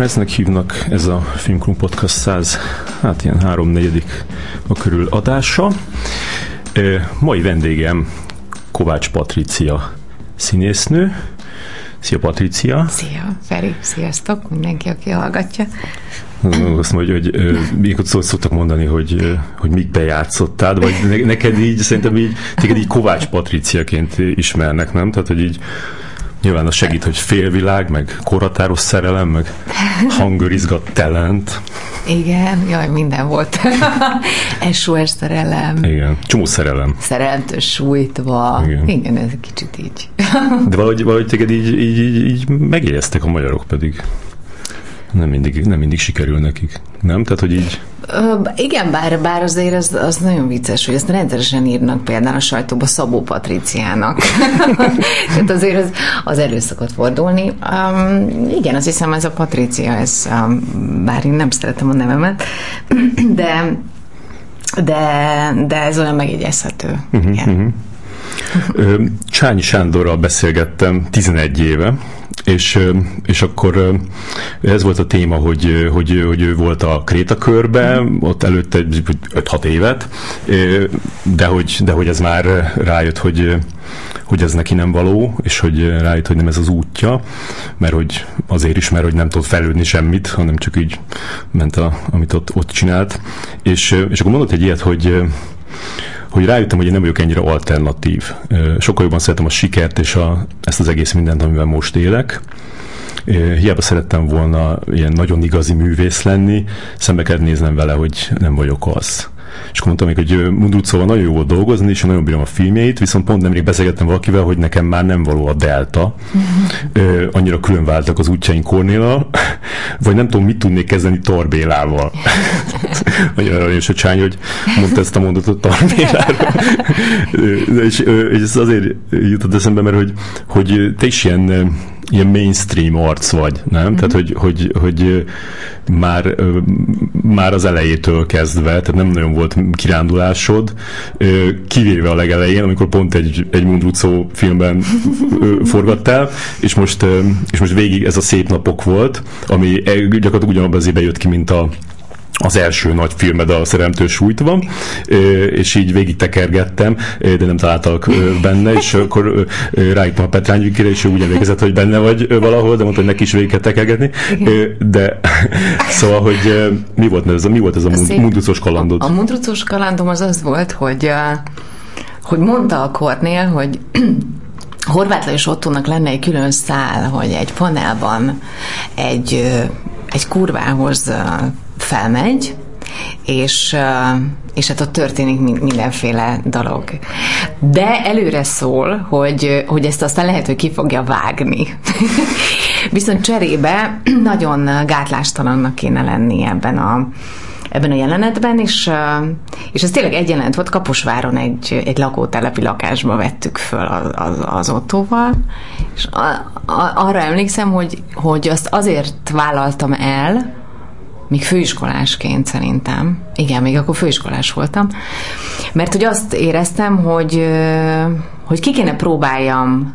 Ferencnek hívnak, ez a Filmklub Podcast 100, hát ilyen háromnegyedik a körül adása. Mai vendégem Kovács Patricia színésznő. Szia Patricia! Szia Feri, sziasztok mindenki, aki hallgatja. Azt mondja, hogy, hogy ott szoktak mondani, hogy, hogy még bejátszottál, vagy neked így, szerintem így, téged így Kovács Patriciaként ismernek, nem? Tehát, hogy így Nyilván az segít, hogy félvilág, meg koratáros szerelem, meg hangorizgat talent. Igen, jaj, minden volt. SOS szerelem. Igen, csomó szerelem. Szerelmtől sújtva. Igen. Igen, ez kicsit így. De valahogy, valahogy téged így, így, így, így megjegyeztek a magyarok pedig. Nem mindig, nem mindig sikerül nekik. Nem? Tehát, hogy így... Ö, igen, bár, bár azért az, az nagyon vicces, hogy ezt rendszeresen írnak például a sajtóba Szabó Patriciának. Tehát azért az, az elő szokott fordulni. Um, igen, azt hiszem ez a Patricia, ez, um, bár én nem szeretem a nevemet, de de, de ez olyan megjegyezhető. Uh-huh, igen. Uh-huh. Csányi Sándorral beszélgettem 11 éve, és, és akkor ez volt a téma, hogy, hogy, hogy ő volt a Kréta körbe, ott előtte 5-6 évet, de hogy, de hogy ez már rájött, hogy, hogy ez neki nem való, és hogy rájött, hogy nem ez az útja, mert hogy azért is, mert hogy nem tud felődni semmit, hanem csak így ment, a, amit ott, ott csinált. És, és akkor mondott egy ilyet, hogy hogy rájöttem, hogy én nem vagyok ennyire alternatív. Sokkal jobban szeretem a sikert és a, ezt az egész mindent, amivel most élek. Hiába szerettem volna ilyen nagyon igazi művész lenni, szembe kell néznem vele, hogy nem vagyok az. És akkor mondtam még, hogy Mundrucóval nagyon jó volt dolgozni, és nagyon bírom a filmjeit, viszont pont nemrég beszélgettem valakivel, hogy nekem már nem való a Delta. Uh-huh. annyira külön váltak az útjaink Kornéla, vagy nem tudom, mit tudnék kezdeni Torbélával. Annyira aranyos a csány, hogy mondta ezt a mondatot Torbélára. és, és ez azért jutott eszembe, mert hogy, hogy te is ilyen ilyen mainstream arc vagy, nem? Mm-hmm. Tehát, hogy, hogy, hogy már, már az elejétől kezdve, tehát nem nagyon volt kirándulásod, kivéve a legelején, amikor pont egy, egy Mundrucó filmben forgattál, és most, és most végig ez a szép napok volt, ami gyakorlatilag ugyanabban az jött ki, mint a az első nagy filmed a Szeremtől sújtva, és így végig tekergettem, de nem találtak benne, és akkor rájöttem a Petrány Vikire, és ő úgy emlékezett, hogy benne vagy valahol, de mondta, hogy neki is végig kell tekergetni. De szóval, hogy mi volt ez, mi volt ez a mundrucos kalandod? A, a mundrucos kalandom az az volt, hogy hogy mondta a Kornél, hogy Horváth Lajos Ottónak lenne egy külön szál, hogy egy panelban egy, egy kurvához felmegy, és, és hát ott történik mindenféle dolog. De előre szól, hogy, hogy ezt aztán lehet, hogy ki fogja vágni. Viszont cserébe nagyon gátlástalannak kéne lenni ebben a, ebben a jelenetben, és, és ez tényleg egy jelenet volt, Kaposváron egy, egy lakótelepi lakásba vettük föl az, az, az ottóval, és a, a, arra emlékszem, hogy, hogy azt azért vállaltam el, még főiskolásként szerintem. Igen, még akkor főiskolás voltam. Mert hogy azt éreztem, hogy, hogy ki kéne próbáljam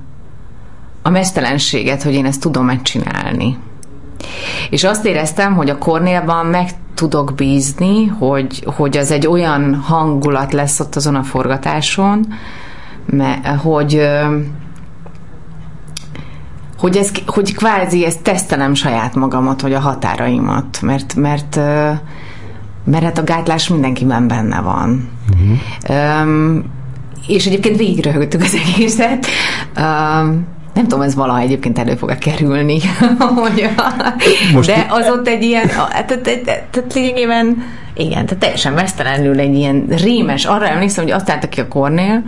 a mesztelenséget, hogy én ezt tudom megcsinálni. És azt éreztem, hogy a Kornélban meg tudok bízni, hogy, hogy az egy olyan hangulat lesz ott azon a forgatáson, mert, hogy, hogy, ez, hogy kvázi ezt tesztelem saját magamat, vagy a határaimat, mert, mert, mert hát a gátlás mindenkiben benne van. Uh-huh. Um, és egyébként végigröhögtük az egészet. Um, nem tudom, ez valaha egyébként elő fog kerülni. hogy Most de az ott egy ilyen, tehát, tehát lényegében, igen, tehát teljesen vesztelenül egy ilyen rémes, arra emlékszem, hogy azt álltak ki a Kornél,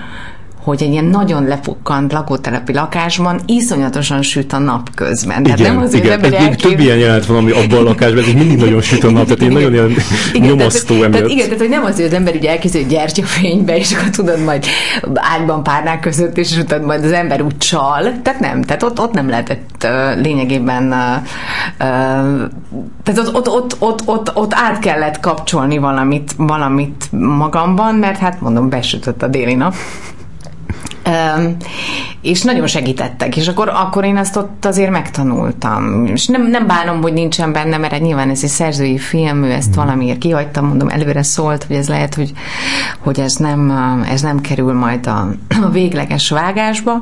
hogy egy ilyen nagyon lepukkant lakótelepi lakásban iszonyatosan süt a nap közben. Tehát igen, nem az, igen. Hogy elkép... Több ilyen jelent van, ami abban a lakásban, ez mindig nagyon süt a nap, tehát én nagyon ilyen igen, nyomasztó tehát, tehát, igen, tehát hogy nem az, hogy az ember ugye elkészül egy gyertyafénybe, és akkor tudod majd ágyban párnák között, és tudod majd az ember úgy csal. Tehát nem, tehát ott, ott nem lehetett uh, lényegében uh, uh, tehát ott, ott, ott, ott, ott, ott át kellett kapcsolni valamit, valamit magamban, mert hát mondom, besütött a déli nap. És nagyon segítettek, és akkor, akkor én azt ott azért megtanultam. És nem, nem bánom, hogy nincsen benne, mert nyilván ez egy szerzői film, ő ezt mm. valamiért kihagytam, mondom, előre szólt, hogy ez lehet, hogy, hogy ez, nem, ez nem kerül majd a, a végleges vágásba,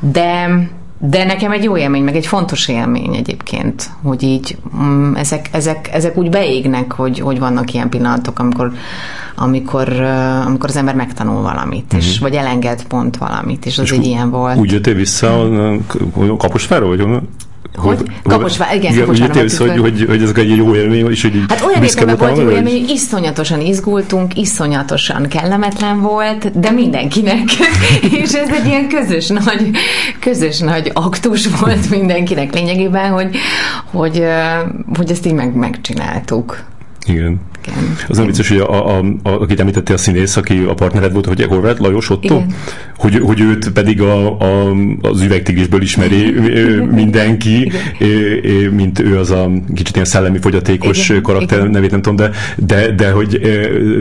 de de nekem egy jó élmény, meg egy fontos élmény egyébként, hogy így mm, ezek, ezek, ezek úgy beégnek, hogy, hogy vannak ilyen pillanatok, amikor, amikor, amikor az ember megtanul valamit, uh-huh. és, mhm. vagy elenged pont valamit, és az és egy ilyen volt. Úgy jöttél vissza a Kaposváról, vagy hogy? Kaposvár, igen, igen Kaposvár. Úgy hogy, hogy, hogy ez egy jó élmény, és hogy Hát olyan értelemben volt jó élmény, hogy iszonyatosan izgultunk, iszonyatosan kellemetlen volt, de mindenkinek. és ez egy ilyen közös nagy, közös nagy aktus volt mindenkinek lényegében, hogy, hogy, hogy ezt így meg, megcsináltuk. Igen. Igen. Az nem vicces, hogy a, a, a, akit említette a színész, aki a partnered volt, hogy Horváth Lajos Otto, hogy, hogy őt pedig a, a, az üvegtigrisből ismeri mindenki, Igen. mint ő az a kicsit ilyen szellemi fogyatékos Igen. karakter, Igen. nevét nem tudom, de, de, de hogy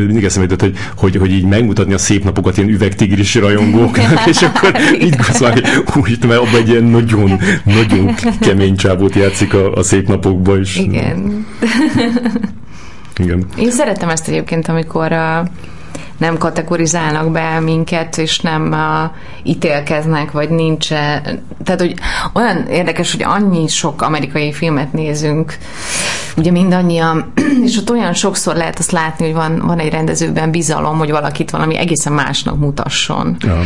mindig eszembe jutott, hogy, hogy, hogy így megmutatni a szép napokat ilyen üvegtigris rajongóknak, és akkor így gondolni, úgy, mert abban egy ilyen nagyon, nagyon kemény csábót játszik a, a szép napokban is. Igen. Igen. Én szeretem ezt egyébként, amikor a, nem kategorizálnak be minket, és nem uh, ítélkeznek, vagy nincs. Tehát, hogy olyan érdekes, hogy annyi sok amerikai filmet nézünk, ugye mindannyian, és ott olyan sokszor lehet azt látni, hogy van, van egy rendezőben bizalom, hogy valakit valami egészen másnak mutasson. Ja.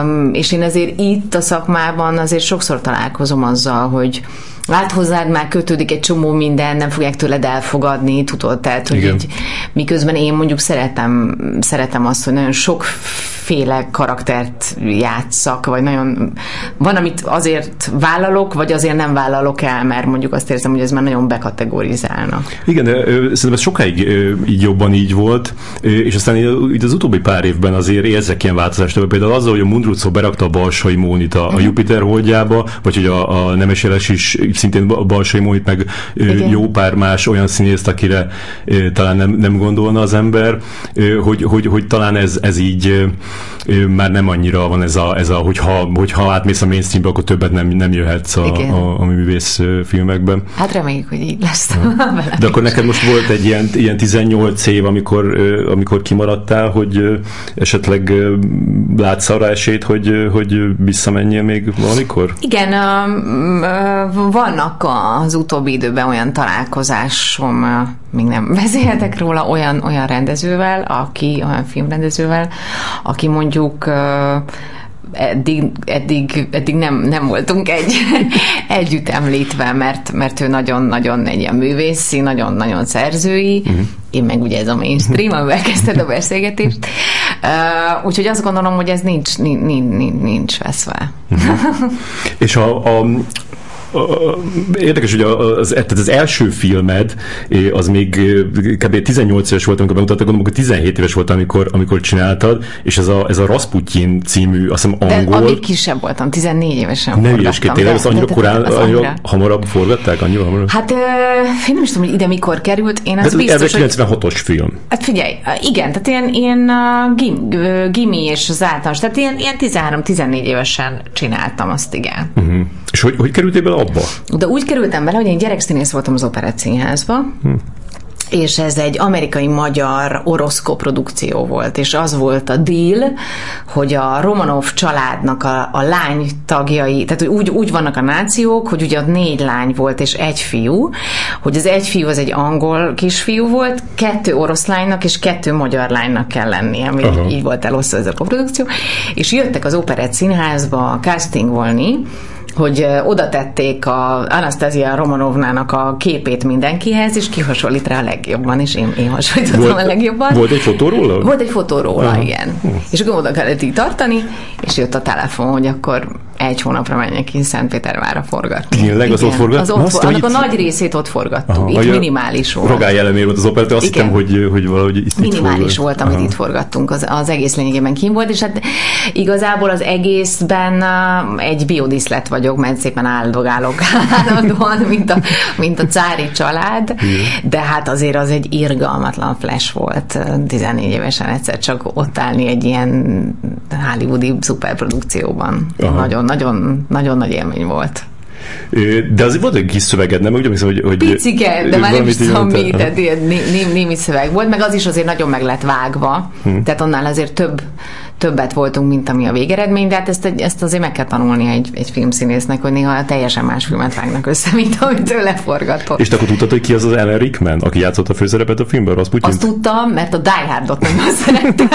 Um, és én ezért itt a szakmában azért sokszor találkozom azzal, hogy lát hozzád már kötődik egy csomó minden, nem fogják tőled elfogadni, tudod, tehát, hogy így, miközben én mondjuk szeretem, szeretem azt, hogy nagyon sokféle karaktert játszak, vagy nagyon, van, amit azért vállalok, vagy azért nem vállalok el, mert mondjuk azt érzem, hogy ez már nagyon bekategorizálnak. Igen, de szerintem ez sokáig így jobban így volt, és aztán így az utóbbi pár évben azért érzek ilyen változást, például azzal, hogy a Mundrucó berakta a Balsai Mónit a, a Jupiter holdjába, vagy hogy a, a Nemes is szintén Balsai Mónit, meg Igen. jó pár más olyan színészt, akire talán nem, nem gondolna az ember, hogy, hogy, hogy talán ez, ez így már nem annyira van ez a, ez a hogyha, hogyha átmész a mainstreambe, akkor többet nem, nem jöhetsz a, a, a művész filmekben. Hát reméljük, hogy így lesz. De akkor neked most volt egy ilyen, ilyen 18 év, amikor, amikor kimaradtál, hogy esetleg látsz arra esélyt, hogy, hogy visszamenjél még valamikor? Igen, vannak az utóbbi időben olyan találkozásom, még nem beszélhetek róla, olyan, olyan rendezővel, aki, olyan filmrendezővel, aki mondjuk eddig, eddig, eddig nem, nem voltunk egy, együtt említve, mert, mert ő nagyon-nagyon egy ilyen művészi, nagyon-nagyon szerzői, uh-huh. én meg ugye ez a mainstream, amivel kezdted a beszélgetést. Uh, úgyhogy azt gondolom, hogy ez nincs, nincs, nincs, nincs veszve. Uh-huh. És a, a, Érdekes, hogy az, tehát az első filmed az még kb. 18 éves volt, amikor bemutattak, gondolom, hogy 17 éves volt, amikor, amikor csináltad, és ez a, ez a Rasputin című, azt hiszem angol. De addig kisebb voltam, 14 évesen Nem édesként, tényleg, azt annyira korán, annyira, hamarabb forgatták, annyira hamarabb? Hát én nem is tudom, hogy ide mikor került, én az biztos, ez 96-os film. Hát figyelj, igen, tehát én, én gim, gimi és az általános, tehát ilyen, ilyen 13-14 évesen csináltam azt, igen. Uh-huh. És hogy, hogy kerültél bele abba? De úgy kerültem bele, hogy én gyerekszínész voltam az Operett Színházba, hm. és ez egy amerikai-magyar orosz koprodukció volt, és az volt a deal, hogy a Romanov családnak a, a lány tagjai, tehát úgy, úgy vannak a nációk, hogy ugye négy lány volt és egy fiú, hogy az egy fiú az egy angol kisfiú volt, kettő orosz lánynak és kettő magyar lánynak kell lennie, ami így volt elosztva ez a koprodukció, és jöttek az operett színházba castingolni, hogy oda tették a Anastasia Romanovnának a képét mindenkihez, és kihasonlít rá a legjobban, és én, én hasonlítottam volt, a legjobban. Volt egy fotó róla? Volt egy fotó róla, Aha. igen. Hm. És akkor oda kellett így tartani, és jött a telefon, hogy akkor egy hónapra menjek ki Szentpétervárra forgatni. Tényleg, az ott forgat? Az ott, for, annak itt... a nagy részét ott forgattuk, Aha, itt minimális volt. Rogály elemér volt az operatőr, azt hittem, hogy, hogy valahogy itt Minimális volt, amit Aha. itt forgattunk, az, az egész lényegében kim volt, és hát igazából az egészben egy biodiszlet vagyok, mert szépen áldogálok állandóan, mint a, mint a cári család, de hát azért az egy irgalmatlan flash volt 14 évesen egyszer csak ott állni egy ilyen hollywoodi szuperprodukcióban. Nagyon nagy élmény volt. De azért volt egy kis szöveged, nem? Úgy hiszem, hogy, hogy Picike, de már nem is tudom mi, tehát némi szöveg volt, meg az is azért nagyon meg lett vágva, hmm. tehát annál azért több többet voltunk, mint ami a végeredmény, de hát ezt, ezt azért meg kell tanulni egy, egy filmszínésznek, hogy néha teljesen más filmet vágnak össze, mint amit ő leforgatott. És te akkor tudtad, hogy ki az az Ellen Rickman, aki játszott a főszerepet a filmben, Rasputin? Azt tudtam, mert a Die Hardot nagyon szerettem.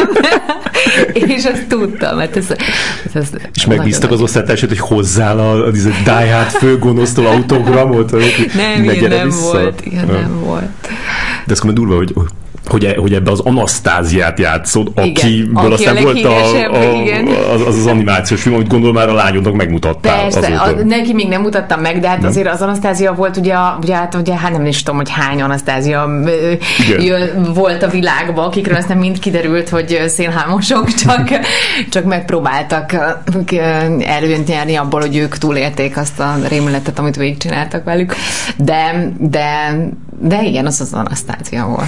és azt tudtam, mert ez, ez, ez És megbíztak az osztálytársat, hogy hozzál a, a, a Die Hard főgonosztól autogramot? Nem, ilyen nem vissza. volt, ilyen nem volt. De ez durva, hogy hogy, e, hogy ebbe az Anasztáziát játszod, akiből aki aztán volt a, a, az, az, az animációs film, amit gondolom már a lányodnak megmutattál. Persze, a, neki még nem mutattam meg, de hát nem? azért az Anasztázia volt ugye, ugye, hát, ugye hát nem is tudom, hogy hány Anasztázia volt a világban, akikről aztán mind kiderült, hogy szélhámosok, csak, csak megpróbáltak előnyt nyerni abból, hogy ők túlélték azt a rémületet, amit végigcsináltak velük. De, de, de igen, az az Anasztázia volt.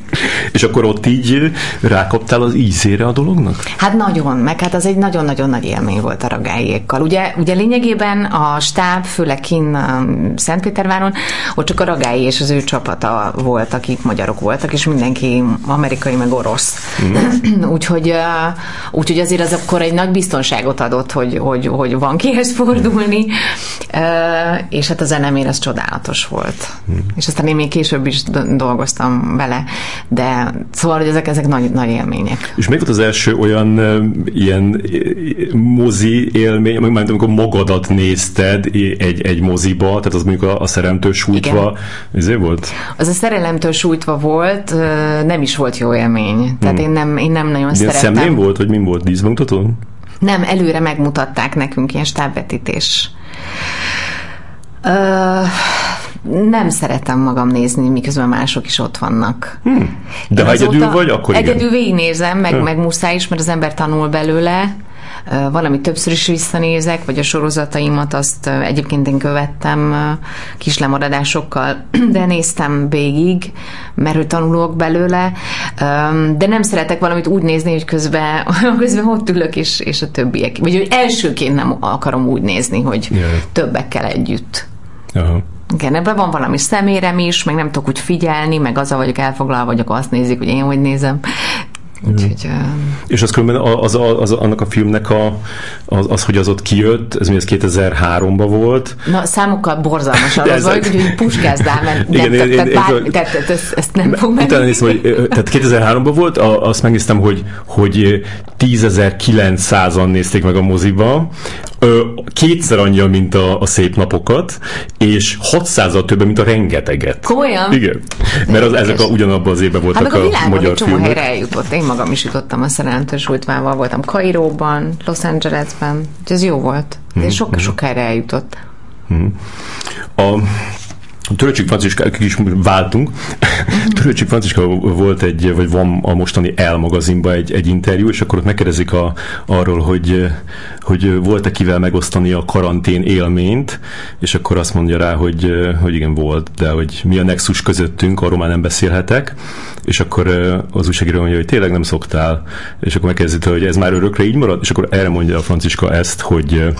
És akkor ott így rákaptál az ízére a dolognak? Hát nagyon, meg hát az egy nagyon-nagyon nagy élmény volt a ragályékkal. Ugye, ugye lényegében a stáb, főleg kinn um, Szentpéterváron, ott csak a ragályi és az ő csapata volt, akik magyarok voltak, és mindenki amerikai meg orosz. Mm. úgyhogy, uh, úgyhogy azért az akkor egy nagy biztonságot adott, hogy, hogy, hogy van kihez fordulni, uh, és hát a zenemér az csodálatos volt. Mm. És aztán én még később is dolgoztam vele, de szóval, hogy ezek, ezek nagy, nagy élmények. És még volt az első olyan ilyen mozi élmény, amikor, amikor magadat nézted egy, egy moziba, tehát az mondjuk a, a szerelemtől sújtva, ezért volt? Az a szerelemtől sújtva volt, nem is volt jó élmény. Tehát hmm. én, nem, én nem nagyon De szerettem. Szemlén volt, vagy mi volt? Díszbemutató? Nem, előre megmutatták nekünk ilyen stábvetítés. Uh, nem szeretem magam nézni, miközben mások is ott vannak. Hmm. De Én ha egyedül vagy, akkor Egyedül igen. végignézem, meg, hmm. meg muszáj is, mert az ember tanul belőle. Valami többször is visszanézek, vagy a sorozataimat azt egyébként én követtem kis lemaradásokkal, de néztem végig, mert hogy tanulok belőle, de nem szeretek valamit úgy nézni, hogy közben, közben ott ülök, és, és a többiek. Vagy hogy elsőként nem akarom úgy nézni, hogy yeah. többekkel együtt. Aha. Igen, ebben van valami szemérem is, meg nem tudok úgy figyelni, meg azzal vagyok elfoglalva, vagyok azt nézik, hogy én hogy nézem. Úgyhogy, uh... És az különben az, az, az, annak a filmnek a, az, az, hogy az ott kijött, ez mi ez 2003-ban volt. Na, számokkal borzalmas az vagy, úgyhogy puskázdál, mert Igen, én, tehát, én, tehát, ezt, ezt nem fog Utána néztem, hogy tehát 2003-ban volt, azt megnéztem, hogy, hogy 10.900-an nézték meg a moziba, kétszer annyi, mint a, a szép napokat, és 600-al többen, mint a rengeteget. Komolyan? Igen. Mert az, ezek a, ugyanabban az évben voltak hát a, a, a magyar filmek. helyre eljutott. Én magam is jutottam a szerelentős útvával, voltam Kairóban, Los Angelesben, úgyhogy ez jó volt. De hmm. sok, sok helyre eljutott. Hmm. A, Töröcsik Franciska, is váltunk. Töröcsik Franciska volt egy, vagy van a mostani El magazinban egy, egy interjú, és akkor ott megkérdezik a, arról, hogy, hogy volt-e kivel megosztani a karantén élményt, és akkor azt mondja rá, hogy, hogy igen, volt, de hogy mi a nexus közöttünk, arról már nem beszélhetek, és akkor az újságíró mondja, hogy tényleg nem szoktál, és akkor megkérdezik, hogy ez már örökre így marad, és akkor erre mondja a Franciska ezt, hogy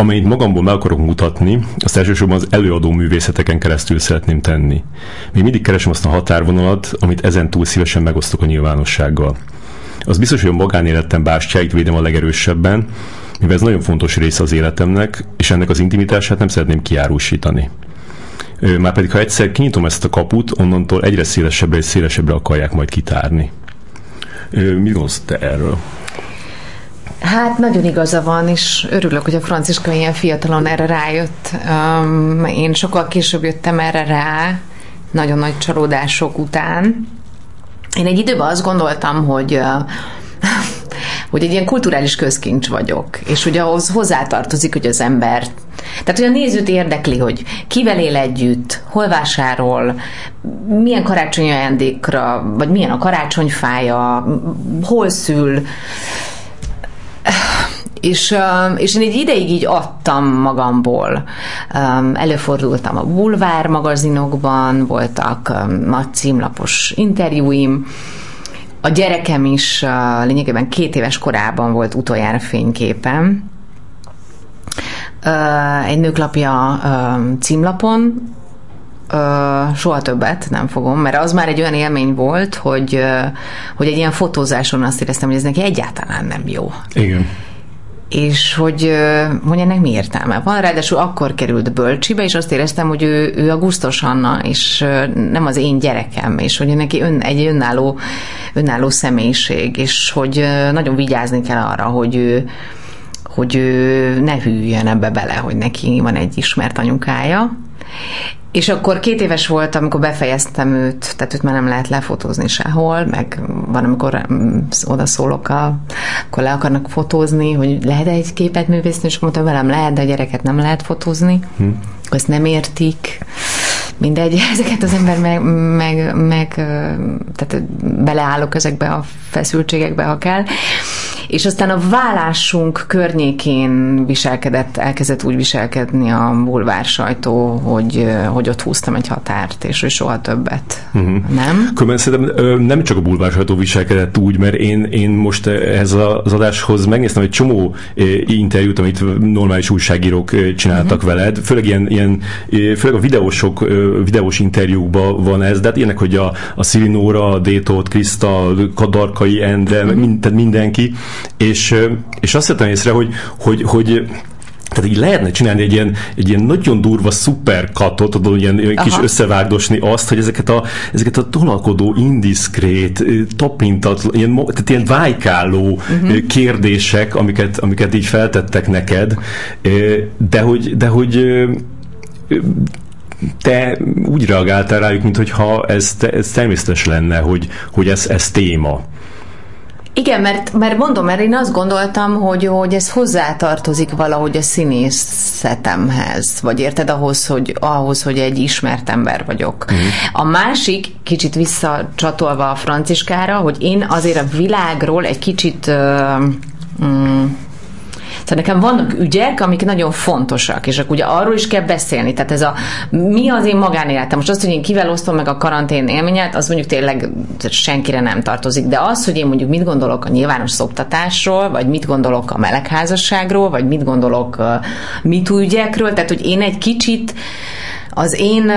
Amennyit magamból meg akarok mutatni, azt elsősorban az előadó művészeteken keresztül szeretném tenni. Még mindig keresem azt a határvonalat, amit ezen túl szívesen megosztok a nyilvánossággal. Az biztos, hogy a magánéletem bástyáit védem a legerősebben, mivel ez nagyon fontos része az életemnek, és ennek az intimitását nem szeretném kiárusítani. Márpedig, ha egyszer kinyitom ezt a kaput, onnantól egyre szélesebbre és szélesebbre akarják majd kitárni. Mi gondolsz te erről? Hát nagyon igaza van, és örülök, hogy a Franciska ilyen fiatalon erre rájött. Um, én sokkal később jöttem erre rá, nagyon nagy csalódások után. Én egy időben azt gondoltam, hogy hogy egy ilyen kulturális közkincs vagyok, és hogy ahhoz hozzátartozik, hogy az ember tehát, hogy a nézőt érdekli, hogy kivel él együtt, hol vásárol, milyen karácsonyi ajándékra, vagy milyen a karácsonyfája, hol szül, és, és én egy ideig így adtam magamból. Előfordultam a bulvár magazinokban, voltak nagy címlapos interjúim, a gyerekem is lényegében két éves korában volt utoljára fényképem. Egy nőklapja címlapon, soha többet nem fogom, mert az már egy olyan élmény volt, hogy, hogy egy ilyen fotózáson azt éreztem, hogy ez neki egyáltalán nem jó. Igen és hogy, hogy ennek mi értelme van. Ráadásul akkor került bölcsibe, és azt éreztem, hogy ő, ő a Gusztos Anna, és nem az én gyerekem, és hogy neki ön, egy önálló, önálló személyiség, és hogy nagyon vigyázni kell arra, hogy ő, hogy ő ne hűljön ebbe bele, hogy neki van egy ismert anyukája, és akkor két éves volt, amikor befejeztem őt, tehát őt már nem lehet lefotózni sehol, meg van, amikor mm, oda szólok, a, akkor le akarnak fotózni, hogy lehet egy képet művészni, és mondtam, velem lehet, de a gyereket nem lehet fotózni. Hm. Ezt nem értik mindegy, ezeket az ember meg, meg, meg tehát beleállok ezekbe a feszültségekbe, ha kell. És aztán a vállásunk környékén viselkedett, elkezdett úgy viselkedni a bulvár sajtó, hogy, hogy ott húztam egy határt, és hogy soha többet. Uh-huh. Nem? Különben szerintem nem csak a bulvár sajtó viselkedett úgy, mert én, én most ez az adáshoz megnéztem egy csomó interjút, amit normális újságírók csináltak uh-huh. veled, főleg ilyen, ilyen főleg a videósok videós interjúkban van ez, de hát ilyenek, hogy a, a Szilinóra, a Détót, Kriszta, Kadarkai Endre, mm-hmm. mind, tehát mindenki, és, és azt vettem észre, hogy, hogy, hogy tehát így lehetne csinálni egy ilyen, egy ilyen nagyon durva szuperkatot, tudod, ilyen, ilyen kis összevágdosni azt, hogy ezeket a, ezeket a tolakodó, indiszkrét, tapintat, ilyen, tehát ilyen vájkáló uh-huh. kérdések, amiket, amiket így feltettek neked, de hogy, de hogy te úgy reagáltál rájuk, mintha ez, ez természetes lenne, hogy, hogy ez, ez téma. Igen, mert, mert mondom, mert én azt gondoltam, hogy, hogy ez hozzátartozik valahogy a színészetemhez, vagy érted ahhoz, hogy, ahhoz, hogy egy ismert ember vagyok. Uh-huh. A másik, kicsit visszacsatolva a Franciskára, hogy én azért a világról egy kicsit uh, um, tehát nekem vannak ügyek, amik nagyon fontosak, és akkor ugye arról is kell beszélni. Tehát ez a mi az én magánéletem. Most azt, hogy én kivel osztom meg a karantén élményet, az mondjuk tényleg senkire nem tartozik. De az, hogy én mondjuk mit gondolok a nyilvános szoktatásról, vagy mit gondolok a melegházasságról, vagy mit gondolok mit ügyekről, tehát hogy én egy kicsit az én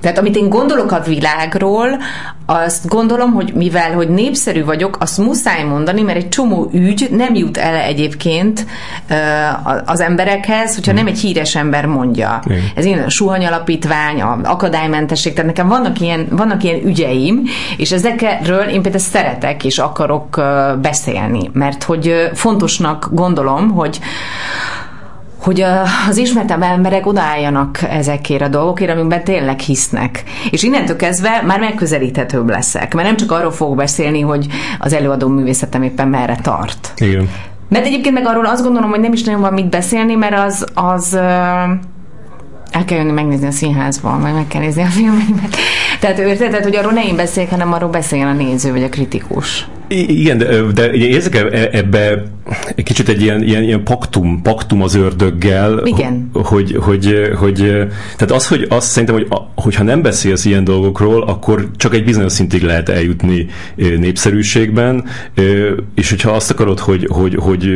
tehát amit én gondolok a világról, azt gondolom, hogy mivel, hogy népszerű vagyok, azt muszáj mondani, mert egy csomó ügy nem jut el egyébként az emberekhez, hogyha nem egy híres ember mondja. Igen. Ez ilyen a suhany alapítvány, a akadálymentesség, tehát nekem vannak ilyen, vannak ilyen ügyeim, és ezekről én például szeretek és akarok beszélni, mert hogy fontosnak gondolom, hogy hogy az ismertebb emberek odaálljanak ezekért a dolgokért, amikben tényleg hisznek. És innentől kezdve már megközelíthetőbb leszek, mert nem csak arról fogok beszélni, hogy az előadó művészetem éppen merre tart. Igen. Mert egyébként meg arról azt gondolom, hogy nem is nagyon van mit beszélni, mert az, az el kell jönni megnézni a színházban, vagy meg kell nézni a filmeimet. Tehát érted, tehát, hogy arról ne én beszéljek, hanem arról beszéljen a néző, vagy a kritikus. Igen, de, de érzek e, ebbe egy kicsit egy ilyen, ilyen, ilyen paktum, paktum az ördöggel. Igen. Hogy, hogy, hogy, tehát az, hogy azt szerintem, hogy hogyha nem beszélsz ilyen dolgokról, akkor csak egy bizonyos szintig lehet eljutni népszerűségben, és hogyha azt akarod, hogy, hogy, hogy,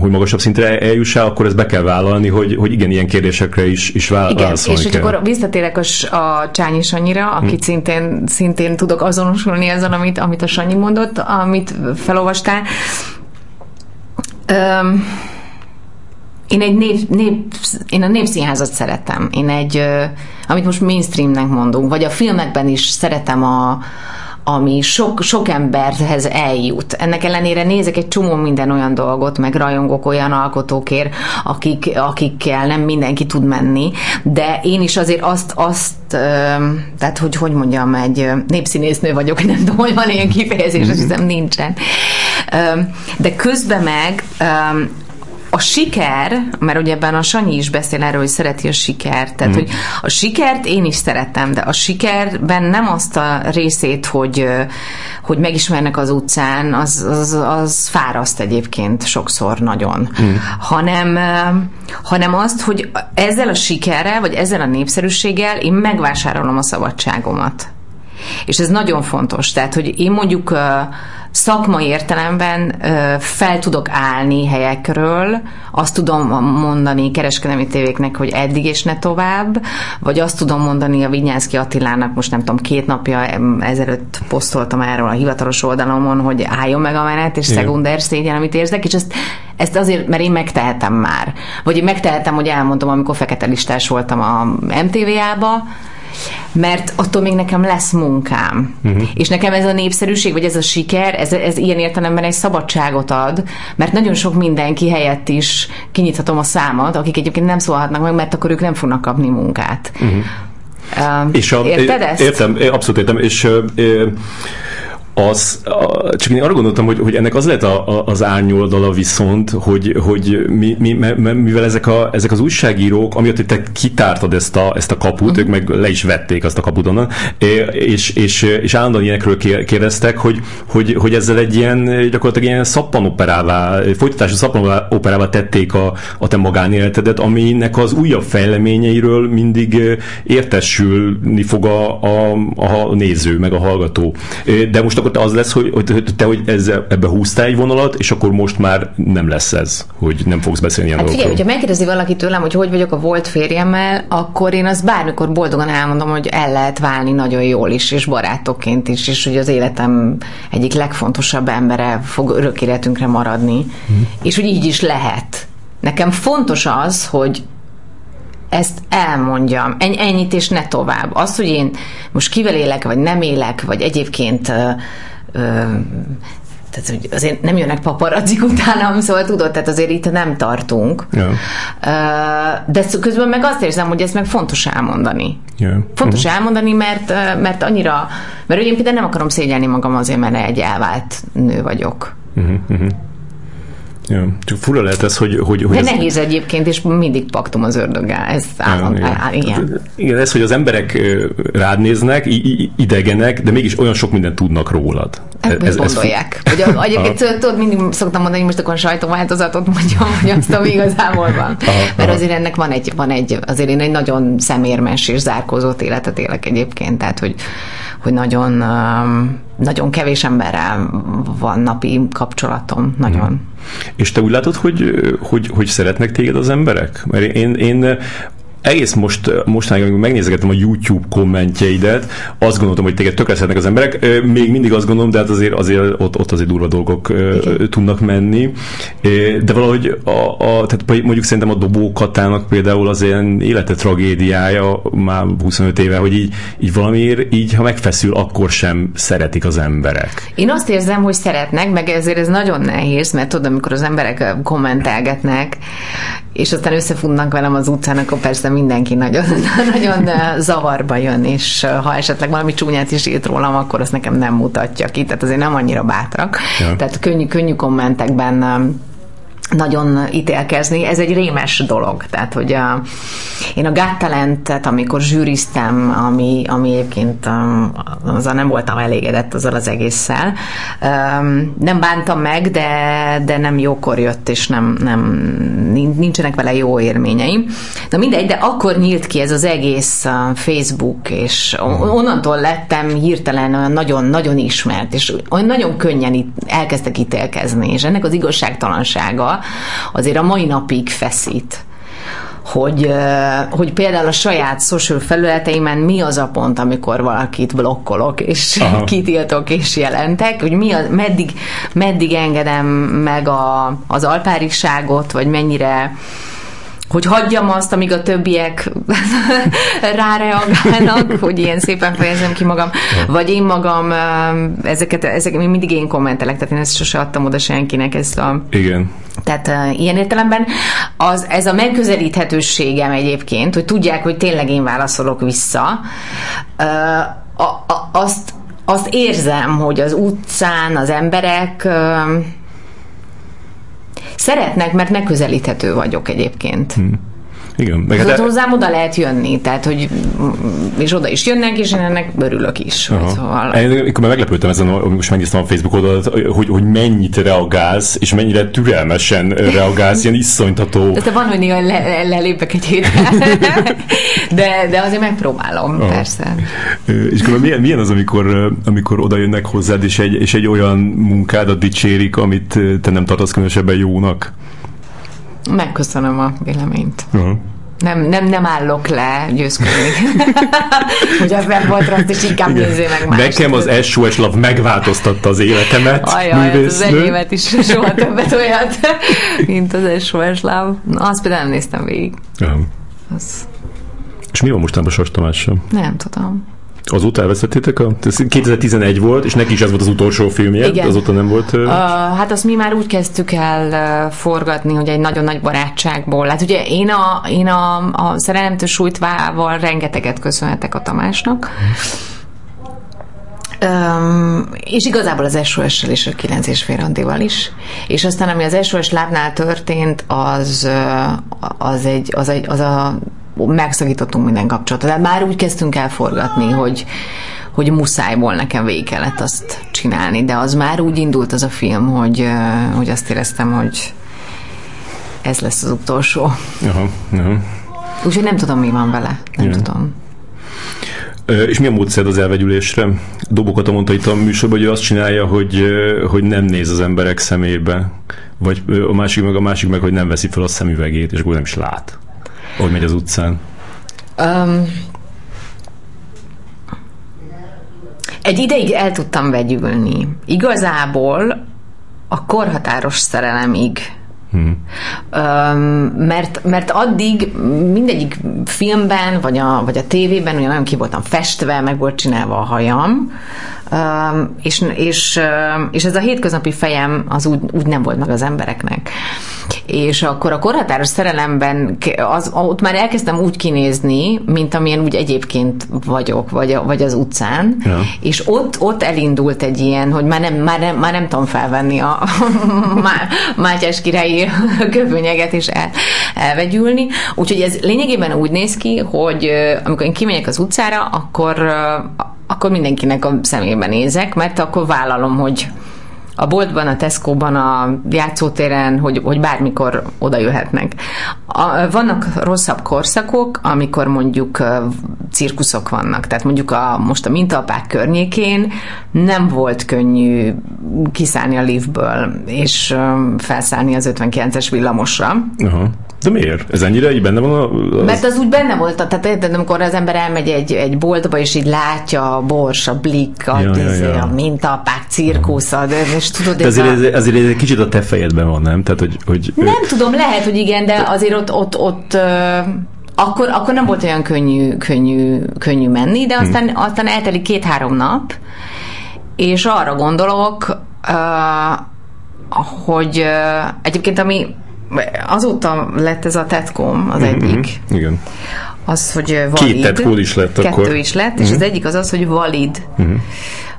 hogy magasabb szintre eljussál, akkor ezt be kell vállalni, hogy, hogy igen, ilyen kérdésekre is, is válaszolni Igen, és hogy akkor visszatérek a, a Csányi Sanyira, akit hmm. szintén, szintén tudok azonosulni ezzel, amit, amit a Sanyi mondott, a amit felolvastál. Öm, én egy nép, nép, én a népszínházat szeretem. Én egy, amit most mainstreamnek mondunk, vagy a filmekben is szeretem a, ami sok, sok emberhez eljut. Ennek ellenére nézek egy csomó minden olyan dolgot, meg rajongok olyan alkotókért, akik, akikkel nem mindenki tud menni, de én is azért azt, azt tehát hogy hogy mondjam, egy népszínésznő vagyok, nem tudom, hogy van ilyen kifejezés, azt hiszem nincsen. De közben meg a siker, mert ugye ebben a Sanyi is beszél erről, hogy szereti a sikert, tehát mm. hogy a sikert én is szeretem, de a sikerben nem azt a részét, hogy, hogy megismernek az utcán, az, az, az fáraszt egyébként sokszor nagyon, mm. hanem, hanem azt, hogy ezzel a sikerrel, vagy ezzel a népszerűséggel én megvásárolom a szabadságomat. És ez nagyon fontos. Tehát, hogy én mondjuk szakmai értelemben fel tudok állni helyekről, azt tudom mondani kereskedelmi tévéknek, hogy eddig és ne tovább, vagy azt tudom mondani a Vinyánszki Attilának, most nem tudom, két napja ezelőtt posztoltam erről a hivatalos oldalomon, hogy álljon meg a menet, és szekunder szégyen, amit érzek, és ezt, ezt azért, mert én megtehetem már. Vagy én megtehetem, hogy elmondom, amikor fekete listás voltam a MTV-ába, mert attól még nekem lesz munkám. Uh-huh. És nekem ez a népszerűség, vagy ez a siker, ez, ez ilyen értelemben egy szabadságot ad, mert nagyon sok mindenki helyett is kinyithatom a számat, akik egyébként nem szólhatnak meg, mert akkor ők nem fognak kapni munkát. Uh-huh. Uh, és a, érted ezt? Értem, abszolút értem, és uh, az, a, csak én arra gondoltam, hogy, hogy ennek az lehet a, a, az árnyoldala viszont, hogy, hogy mi, mi, mivel ezek, a, ezek az újságírók, amiatt, hogy te kitártad ezt a, ezt a kaput, uh-huh. ők meg le is vették azt a kaput onnan, és, és, és állandóan ilyenekről kérdeztek, hogy, hogy, hogy ezzel egy ilyen gyakorlatilag ilyen szappanoperává, folytatású szappanoperává tették a, a te magánéletedet, aminek az újabb fejleményeiről mindig értesülni fog a, a, a néző, meg a hallgató. De most akkor az lesz, hogy, hogy te hogy ezzel, ebbe húztál egy vonalat, és akkor most már nem lesz ez, hogy nem fogsz beszélni hát figyelj, hogyha megkérdezi valaki tőlem, hogy hogy vagyok a volt férjemmel, akkor én azt bármikor boldogan elmondom, hogy el lehet válni nagyon jól is, és barátokként is, és hogy az életem egyik legfontosabb embere fog örök életünkre maradni, hmm. és hogy így is lehet. Nekem fontos az, hogy ezt elmondjam, ennyit és ne tovább. Az, hogy én most kivel élek, vagy nem élek, vagy egyébként ö, ö, tehát hogy azért nem jönnek paparazzik utánam, szóval tudod, tehát azért itt nem tartunk. Ja. De közben meg azt érzem, hogy ez meg fontos elmondani. Yeah. Fontos uh-huh. elmondani, mert, mert annyira, mert én például nem akarom szégyelni magam azért, mert egy elvált nő vagyok. Uh-huh, uh-huh. Ja. Csak fura lehet ez, hogy... hogy, hogy De ez... nehéz egyébként, és mindig paktum az ördöggel. Ez állam, ja, áll, igen. igen. ez, hogy az emberek rád néznek, idegenek, de mégis olyan sok mindent tudnak rólad. Hát, ez, gondolják. Ez, hogy egyébként tudod, mindig szoktam mondani, hogy most akkor sajtóváltozatot mondjam, hogy azt, ami igazából van. Aha, Mert azért ennek van egy, van egy, azért én egy nagyon szemérmes és zárkózott életet élek egyébként, tehát hogy hogy nagyon, nagyon kevés emberrel van napi kapcsolatom, nagyon. Hmm. És te úgy látod, hogy, hogy, hogy szeretnek téged az emberek? Mert én, én egész most, mostanáig, amikor megnézegettem a YouTube kommentjeidet, azt gondoltam, hogy téged tökre szeretnek az emberek. Még mindig azt gondolom, de hát azért, azért ott, ott azért durva dolgok Igen. tudnak menni. De valahogy a, a, tehát mondjuk szerintem a dobókatának például az ilyen élete tragédiája már 25 éve, hogy így, így valamiért így, ha megfeszül, akkor sem szeretik az emberek. Én azt érzem, hogy szeretnek, meg ezért ez nagyon nehéz, mert tudod, amikor az emberek kommentelgetnek, és aztán összefutnak velem az utcán, akkor persze mindenki nagyon, nagyon zavarba jön, és ha esetleg valami csúnyát is írt rólam, akkor azt nekem nem mutatja ki, tehát azért nem annyira bátrak. Ja. Tehát könnyű, könnyű kommentekben nagyon ítélkezni, ez egy rémes dolog. Tehát, hogy a, én a Got Talentet, amikor zsűriztem, ami, ami egyébként um, azzal nem voltam elégedett azzal az egésszel, um, nem bántam meg, de, de nem jókor jött, és nem, nem, nincsenek vele jó élményeim. Na mindegy, de akkor nyílt ki ez az egész uh, Facebook, és onnantól lettem hirtelen olyan nagyon-nagyon ismert, és olyan nagyon könnyen itt elkezdtek ítélkezni, és ennek az igazságtalansága azért a mai napig feszít hogy, hogy például a saját social felületeimen mi az a pont, amikor valakit blokkolok, és Aha. kitiltok, és jelentek, hogy mi az, meddig, meddig engedem meg a, az alpáriságot, vagy mennyire hogy hagyjam azt, amíg a többiek ráreagálnak, hogy ilyen szépen fejezem ki magam, vagy én magam ezeket, ezek mindig én kommentelek, tehát én ezt sose adtam oda senkinek ezt a... Igen. Tehát uh, ilyen értelemben. Az, ez a megközelíthetőségem egyébként, hogy tudják, hogy tényleg én válaszolok vissza, uh, a, a, azt, azt érzem, hogy az utcán az emberek uh, szeretnek, mert megközelíthető vagyok egyébként. Hmm. Igen. Meg hát hozzám oda lehet jönni, tehát hogy és oda is jönnek, és én ennek örülök is. Aha. Szóval... Én, amikor már meglepődtem ezen, most megnéztem a Facebook oldalt, hogy, hogy mennyit reagálsz, és mennyire türelmesen reagálsz, ilyen iszonytató. Tehát van, hogy néha le, lelépek egy hétre, de, de azért megpróbálom, Aha. persze. És akkor milyen, milyen az, amikor, amikor oda jönnek hozzád, és egy, és egy olyan munkádat dicsérik, amit te nem tartasz különösebben jónak? Megköszönöm a véleményt. Uh-huh. Nem, nem, nem állok le győzködni. hogy a webboltra és inkább nézzé meg más. Nekem az SOS Love megváltoztatta az életemet. Ajaj, hát az enyémet is soha többet olyat, mint az SOS Love. Na, azt például nem néztem végig. Uh-huh. Az... És mi van mostanában Sas Tamással? Nem tudom. Azóta elvesztettétek? A, 2011 volt, és neki is ez volt az utolsó filmje, Igen. azóta nem volt... Uh... Hát azt mi már úgy kezdtük el uh, forgatni, hogy egy nagyon nagy barátságból. Hát ugye én a, én a, a szerelemtől sújtvával rengeteget köszönhetek a Tamásnak. Um, és igazából az SOS-sel és a 9 és fél is. És aztán, ami az SOS lábnál történt, az, az, egy, az, egy, az a megszakítottunk minden kapcsolatot. De már úgy kezdtünk el forgatni, hogy, hogy muszájból nekem végig kellett azt csinálni, de az már úgy indult az a film, hogy, hogy azt éreztem, hogy ez lesz az utolsó. Aha, aha. Úgyhogy nem tudom, mi van vele. Nem Igen. tudom. És mi a módszer az elvegyülésre? Dobokat mondta itt a műsorban, hogy ő azt csinálja, hogy, hogy nem néz az emberek szemébe, vagy a másik meg a másik meg, hogy nem veszi fel a szemüvegét, és akkor nem is lát hogy megy az utcán? Um, egy ideig el tudtam vegyülni. Igazából a korhatáros szerelemig Hmm. Um, mert, mert addig mindegyik filmben, vagy a, vagy a tévében ugye nagyon ki voltam festve, meg volt csinálva a hajam, um, és, és, és ez a hétköznapi fejem az úgy, úgy nem volt meg az embereknek és akkor a korhatáros szerelemben az, ott már elkezdtem úgy kinézni, mint amilyen úgy egyébként vagyok, vagy, a, vagy az utcán, ja. és ott, ott elindult egy ilyen, hogy már nem, már nem, már nem tudom felvenni a, Mátyás királyi köpönyeget és el, elvegyülni. Úgyhogy ez lényegében úgy néz ki, hogy amikor én kimegyek az utcára, akkor akkor mindenkinek a szemébe nézek, mert akkor vállalom, hogy a boltban, a Tesco-ban, a játszótéren, hogy, hogy bármikor oda jöhetnek. A, vannak rosszabb korszakok, amikor mondjuk cirkuszok vannak. Tehát mondjuk a, most a mintapák környékén nem volt könnyű kiszállni a liftből, és felszállni az 59-es villamosra. Aha. De miért? Ez ennyire így benne van? A, az... Mert az úgy benne volt, tehát érted, amikor az ember elmegy egy, egy boltba, és így látja a bors, a blik, a, ja, ja, ja. a mintapák, cirkusz, de, és tudod... De azért, ez, a... azért ez egy kicsit a te fejedben van, nem? Tehát, hogy, hogy... Nem tudom, lehet, hogy igen, de azért ott, ott, ott akkor, akkor nem volt olyan könnyű, könnyű, könnyű menni, de aztán, hmm. aztán eltelik két-három nap, és arra gondolok, hogy egyébként ami azóta lett ez a Tetcom, az mm-hmm. egyik. Igen. Az, hogy valid. Két Tetcom is lett kettő akkor. Kettő is lett, mm-hmm. és az mhm. egyik az az, hogy valid. Mm-hmm.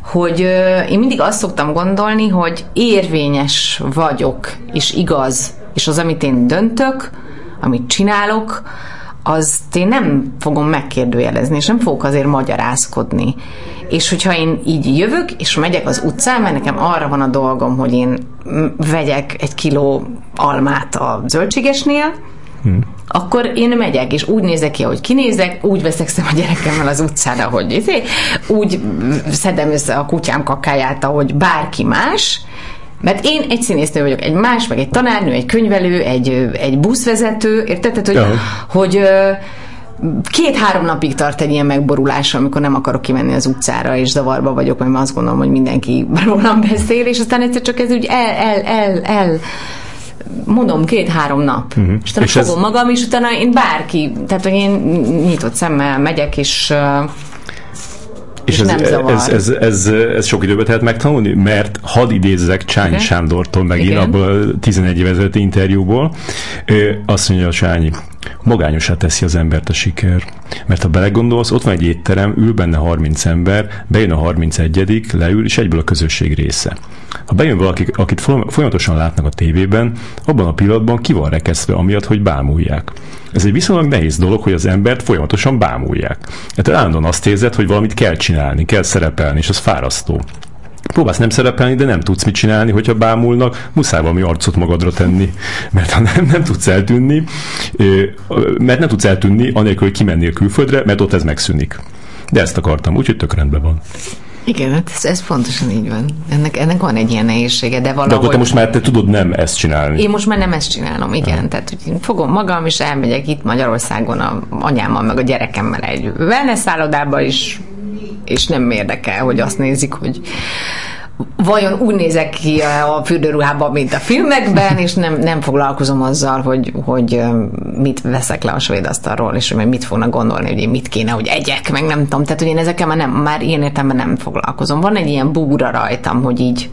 Hogy uh, én mindig azt szoktam gondolni, hogy érvényes vagyok, és igaz, és az, amit én döntök, amit csinálok, azt én nem fogom megkérdőjelezni, és nem fogok azért magyarázkodni. És hogyha én így jövök, és megyek az utcán, mert nekem arra van a dolgom, hogy én vegyek egy kiló almát a zöldségesnél, hmm. akkor én megyek, és úgy nézek ki, ahogy kinézek, úgy veszekszem a gyerekemmel az utcára, hogy izé, úgy szedem össze a kutyám kakáját, ahogy bárki más, mert én egy színésznő vagyok, egy más, meg egy tanárnő, egy könyvelő, egy, egy buszvezető, érted? Tehát, hogy, ja. hogy két-három napig tart egy ilyen megborulás, amikor nem akarok kimenni az utcára, és zavarba vagyok, mert azt gondolom, hogy mindenki rólam beszél, és aztán egyszer csak ez úgy el, el, el, el mondom, két-három nap. Uh-huh. És utána és fogom ez... magam, és utána én bárki, tehát hogy én nyitott szemmel megyek, és és, és ez, nem zavar. Ez, ez, ez, ez sok időbe tehet megtanulni, mert hadd idézzek Csányi okay. Sándortól megint Igen. abból a 11 év ezelőtti interjúból. Azt mondja a Sányi, Magányosá teszi az embert a siker. Mert ha belegondolsz, ott van egy étterem, ül benne 30 ember, bejön a 31 leül, és egyből a közösség része. Ha bejön valaki, akit folyamatosan látnak a tévében, abban a pillanatban ki van rekesztve amiatt, hogy bámulják. Ez egy viszonylag nehéz dolog, hogy az embert folyamatosan bámulják. Hát állandóan azt érzed, hogy valamit kell csinálni, kell szerepelni, és az fárasztó. Próbálsz nem szerepelni, de nem tudsz mit csinálni, hogyha bámulnak, muszáj valami arcot magadra tenni. Mert ha nem, nem tudsz eltűnni, mert nem tudsz eltűnni, anélkül, hogy kimennél külföldre, mert ott ez megszűnik. De ezt akartam, úgyhogy tök rendben van. Igen, hát ez, ez pontosan így van. Ennek, ennek van egy ilyen nehézsége, de valahol... De akkor te most már te tudod nem ezt csinálni. Én most már nem ezt csinálom, igen. Ha. Tehát hogy fogom magam, és elmegyek itt Magyarországon a anyámmal, meg a gyerekemmel egy wellness szállodába is, és nem érdekel, hogy azt nézik, hogy vajon úgy nézek ki a fürdőruhában, mint a filmekben, és nem, nem foglalkozom azzal, hogy, hogy mit veszek le a svéd asztalról, és hogy mit fognak gondolni, hogy én mit kéne, hogy egyek, meg nem tudom. Tehát, hogy én ezekkel már, nem, már ilyen értelemben nem foglalkozom. Van egy ilyen búra rajtam, hogy így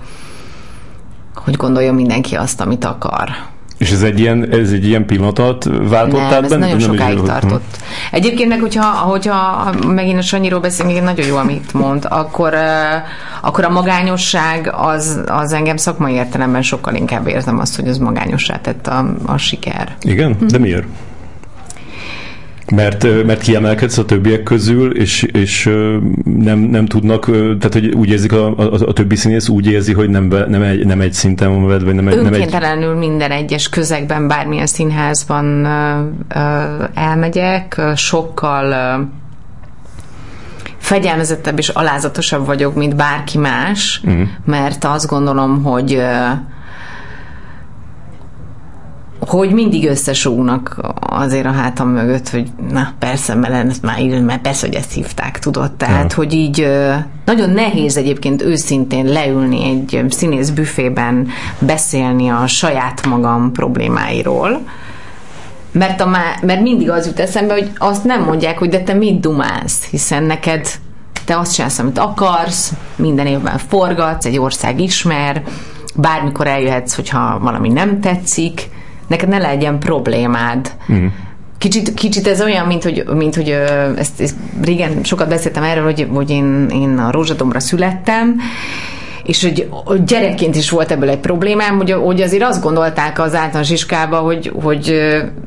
hogy gondolja mindenki azt, amit akar. És ez egy ilyen, ez egy ilyen pillanatot váltott nem, ez nagyon nem sokáig tartott. Egyébként meg, hogyha, hogyha megint a Sanyiról beszélünk, nagyon jó, amit mond, akkor, akkor a magányosság az, az engem szakmai értelemben sokkal inkább érzem azt, hogy az magányossá tett a, a siker. Igen? De miért? Mert, mert kiemelkedsz a többiek közül, és, és nem, nem tudnak, tehát hogy úgy érzik a, a, a többi színész, úgy érzi, hogy nem, nem, egy, nem egy szinten van vagy nem, egy, nem egy... minden egyes közegben, bármilyen színházban elmegyek, sokkal fegyelmezettebb és alázatosabb vagyok, mint bárki más, mm. mert azt gondolom, hogy hogy mindig összesúgnak azért a hátam mögött, hogy na persze, mert, már, mert persze, hogy ezt hívták, tudod. Tehát, ja. hogy így nagyon nehéz egyébként őszintén leülni egy színész büfében, beszélni a saját magam problémáiról, mert, a, mert mindig az jut eszembe, hogy azt nem mondják, hogy de te mit dumálsz, hiszen neked te azt csinálsz, amit akarsz, minden évben forgatsz, egy ország ismer, bármikor eljöhetsz, hogyha valami nem tetszik, neked ne legyen problémád. Mm. Kicsit, kicsit ez olyan, mint hogy, mint hogy ezt, ezt régen sokat beszéltem erről, hogy, hogy én, én a Rózsadomra születtem, és hogy gyerekként is volt ebből egy problémám, hogy, hogy azért azt gondolták az általános iskába, hogy, hogy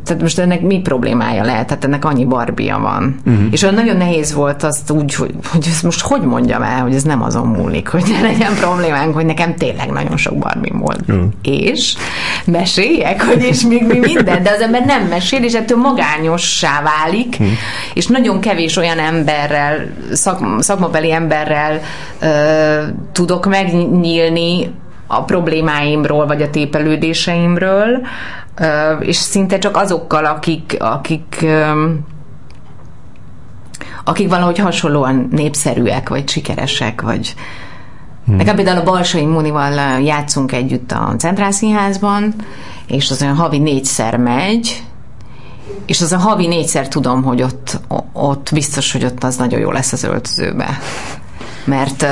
tehát most ennek mi problémája lehet, tehát ennek annyi barbia van. Uh-huh. És olyan nagyon nehéz volt azt úgy, hogy, hogy ezt most hogy mondjam el, hogy ez nem azon múlik, hogy ne legyen problémánk, hogy nekem tényleg nagyon sok barbim volt. Uh-huh. És meséljek, hogy és még mi minden, de az ember nem mesél, és ettől magányossá válik, uh-huh. és nagyon kevés olyan emberrel, szak, szakmabeli emberrel ö, tudok meg megnyílni a problémáimról, vagy a tépelődéseimről, és szinte csak azokkal, akik, akik akik valahogy hasonlóan népszerűek, vagy sikeresek, vagy hmm. Nekem például a Balsai Munival játszunk együtt a Centrál Színházban, és az olyan havi négyszer megy, és az a havi négyszer tudom, hogy ott, ott biztos, hogy ott az nagyon jó lesz az öltözőbe. Mert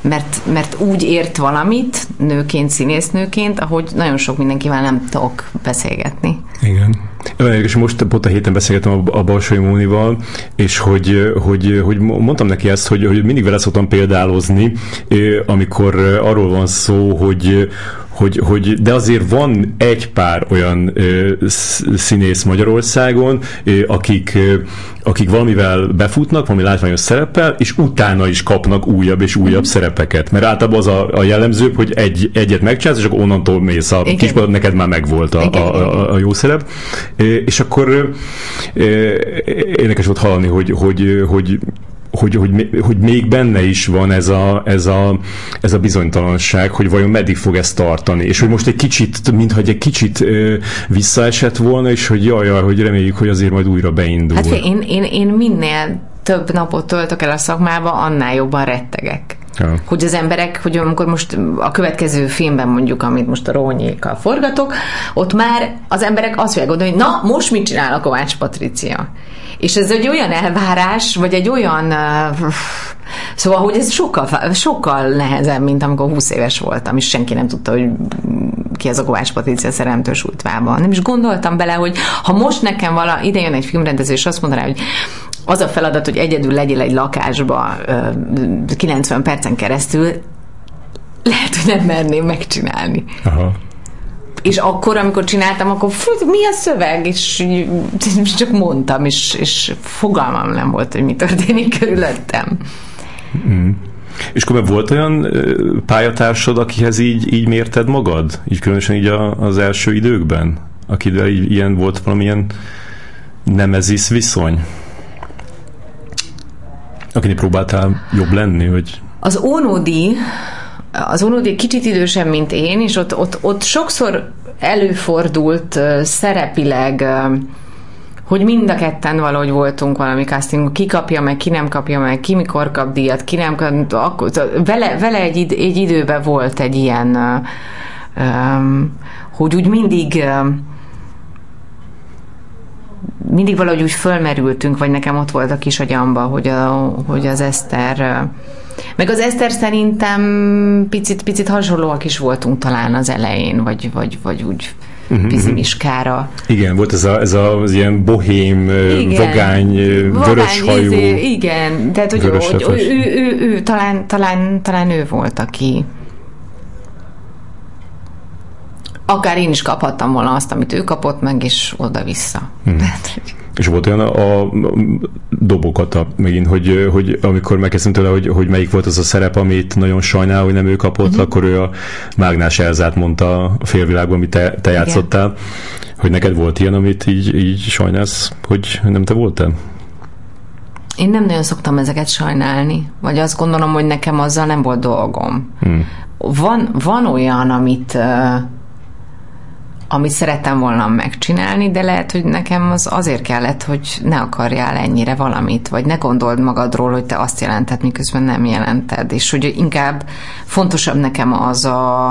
mert, mert úgy ért valamit nőként, színésznőként, ahogy nagyon sok mindenkivel nem tudok beszélgetni. Igen. És most pont a héten beszélgettem a, a Balsai Mónival, és hogy, hogy, hogy mondtam neki ezt, hogy, hogy mindig vele szoktam példálozni, amikor arról van szó, hogy, hogy, hogy de azért van egy pár olyan ö, színész Magyarországon, ö, akik, ö, akik valamivel befutnak, valami látványos szereppel, és utána is kapnak újabb és újabb mm. szerepeket. Mert általában az a, a jellemző, hogy egy, egyet megcsinálsz, és akkor onnantól mész a kispadon, neked már megvolt a, a, a, a jó szerep. És akkor érdekes volt hallani, hogy, hogy, hogy hogy, hogy, hogy még benne is van ez a, ez, a, ez a bizonytalanság, hogy vajon meddig fog ezt tartani, és hogy most egy kicsit, mintha egy kicsit ö, visszaesett volna, és hogy jaj, jaj, hogy reméljük, hogy azért majd újra beindul. Hát én, én, én minél több napot töltök el a szakmába, annál jobban rettegek. Ja. Hogy az emberek, hogy amikor most a következő filmben mondjuk, amit most a Rónyékkal forgatok, ott már az emberek azt fogják gondolni, hogy na, most mit csinál a Kovács Patricia? És ez egy olyan elvárás, vagy egy olyan... Uh, szóval, hogy ez sokkal, sokkal nehezebb, mint amikor 20 éves voltam, és senki nem tudta, hogy ki az a Kovács Patricia szerelmtős ultvában. Nem is gondoltam bele, hogy ha most nekem vala, ide jön egy filmrendező, és azt mondaná, hogy az a feladat, hogy egyedül legyél egy lakásba 90 percen keresztül, lehet, hogy nem merném megcsinálni. Aha. És akkor, amikor csináltam, akkor fú, mi a szöveg? És, és csak mondtam, és, és fogalmam nem volt, hogy mi történik körülöttem. Mm. És akkor volt olyan pályatársad, akihez így, így mérted magad? Így különösen így a, az első időkben? Akivel így, ilyen volt valamilyen nemezis viszony? Akinek próbáltál jobb lenni, hogy... Az Ónódi az Onodi kicsit idősebb, mint én, és ott, ott, ott sokszor előfordult szerepileg, hogy mind a ketten valahogy voltunk valami casting, ki kapja meg, ki nem kapja meg, ki mikor kap díjat, ki nem kap, akkor, vele, vele egy, egy időben volt egy ilyen, hogy úgy mindig mindig valahogy úgy fölmerültünk, vagy nekem ott volt a kis agyamba, hogy, a, hogy az Eszter meg az Eszter szerintem picit, picit hasonlóak is voltunk talán az elején, vagy, vagy, vagy úgy uh-huh. Igen, volt ez, a, ez a, az ilyen bohém, igen. vagány, vörös hajú. Izé, igen, tehát hogy, hogy ő, ő, ő, ő, talán, talán, talán ő volt, aki akár én is kaphattam volna azt, amit ő kapott meg, és oda-vissza. Hmm. És volt olyan a, a dobokat a, megint, hogy, hogy amikor megkezdtem tőle, hogy, hogy melyik volt az a szerep, amit nagyon sajnál, hogy nem ő kapott, uh-huh. akkor ő a Mágnás Elzát mondta a félvilágban, amit te, te játszottál. Hogy neked volt ilyen, amit így, így sajnálsz, hogy nem te voltál? Én nem nagyon szoktam ezeket sajnálni, vagy azt gondolom, hogy nekem azzal nem volt dolgom. Hmm. Van, van olyan, amit uh, amit szerettem volna megcsinálni, de lehet, hogy nekem az azért kellett, hogy ne akarjál ennyire valamit, vagy ne gondold magadról, hogy te azt jelented, miközben nem jelented, és hogy inkább fontosabb nekem az a,